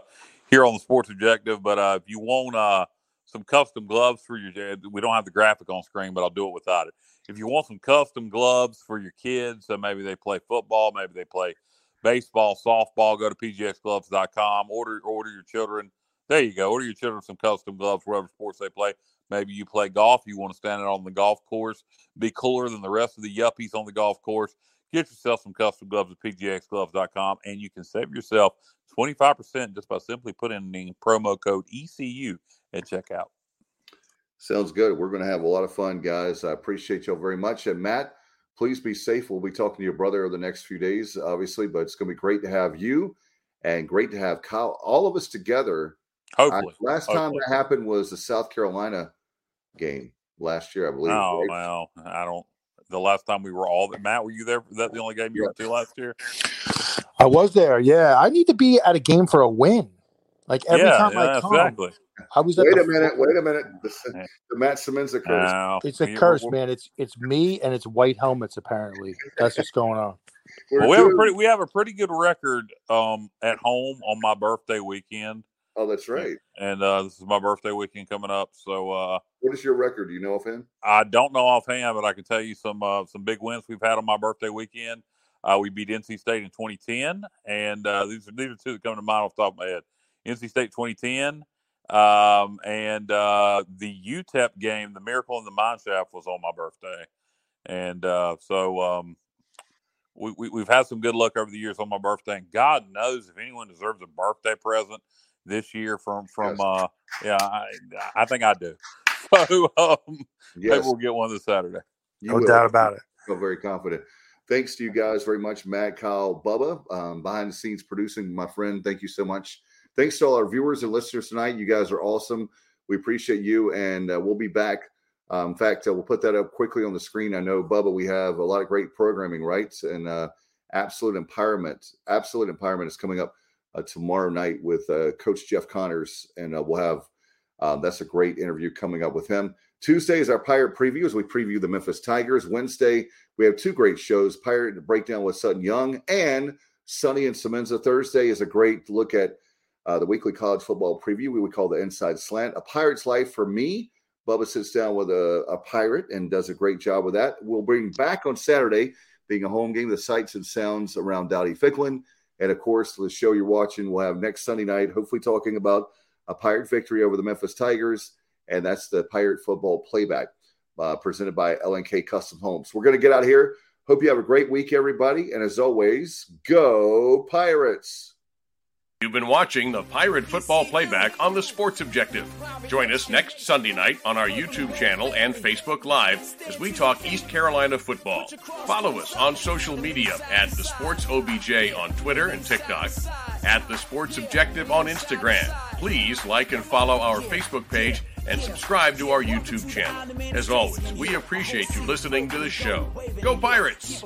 here on the Sports Objective. But uh, if you want uh, some custom gloves for your, we don't have the graphic on screen, but I'll do it without it. If you want some custom gloves for your kids, so maybe they play football, maybe they play baseball, softball, go to pgxgloves.com. Order order your children. There you go. Order your children some custom gloves, whatever sports they play. Maybe you play golf. You want to stand out on the golf course, be cooler than the rest of the yuppies on the golf course. Get yourself some custom gloves at pgxgloves.com, and you can save yourself 25% just by simply putting in the promo code ECU at checkout. Sounds good. We're going to have a lot of fun, guys. I appreciate y'all very much. And Matt, please be safe. We'll be talking to your brother over the next few days, obviously, but it's going to be great to have you and great to have Kyle, all of us together. Hopefully. I, last Hopefully. time that happened was the South Carolina game last year, I believe. Oh, right? well, I don't. The last time we were all there, Matt, were you there? Was that the only game you went to last year? I was there. Yeah, I need to be at a game for a win. Like every yeah, time yeah, I come, exactly. I was Wait the a minute. Wait a minute. The, the Matt Semenza curse. No, It's a we- curse, we're- man. It's it's me and it's white helmets. Apparently, that's what's going on. We're Well, we have a pretty we have a pretty good record um, at home on my birthday weekend, oh, that's right. and uh, this is my birthday weekend coming up. So uh, What is your record? Do you know offhand? I don't know offhand, but I can tell you some uh, some big wins we've had on my birthday weekend. Uh, we beat NC State in 2010, and uh, these are these are two that come to mind off the top of my head. NC State 2010, um, and uh, the UTEP game, the Miracle in the Mine Shaft, was on my birthday, and uh, so um, we, we we've had some good luck over the years on my birthday. And God knows if anyone deserves a birthday present this year from from Yes. uh, yeah, I, I think I do. [LAUGHS] So um, maybe we'll get one this Saturday. you No will. doubt about it. feel very confident. Thanks to you guys very much, Matt, Kyle, Bubba, um, behind the scenes producing, my friend. Thank you so much. Thanks to all our viewers and listeners tonight. You guys are awesome. We appreciate you, and uh, we'll be back. Um, in fact, uh, we'll put that up quickly on the screen. I know, Bubba, we have a lot of great programming, right? And uh, Absolute Empowerment. Absolute Empowerment is coming up uh, tomorrow night with uh, Coach Jeff Connors, and uh, we'll have um, that's a great interview coming up with him. Tuesday is our Pirate preview as we preview the Memphis Tigers. Wednesday, we have two great shows Pirate Breakdown with Sutton Young and Sonny and Semenza. Thursday is a great look at uh, the weekly college football preview we would call the Inside Slant. A Pirate's Life for me. Bubba sits down with a, a pirate and does a great job with that. We'll bring back on Saturday, being a home game, the sights and sounds around Dowdy Ficklen. And of course, the show you're watching, we'll have next Sunday night, hopefully talking about a Pirate victory over the Memphis Tigers and that's the Pirate Football Playback uh, presented by L&K Custom Homes. We're going to get out of here. Hope you have a great week, everybody. And as always, go Pirates. You've been watching the Pirate Football Playback on the Sports Objective. Join us next Sunday night on our YouTube channel and Facebook Live as we talk East Carolina football. Follow us on social media at the Sports OBJ on Twitter and TikTok, at the Sports Objective on Instagram. Please like and follow our Facebook page and subscribe to our YouTube channel. As always, we appreciate you listening to the show. Go Pirates!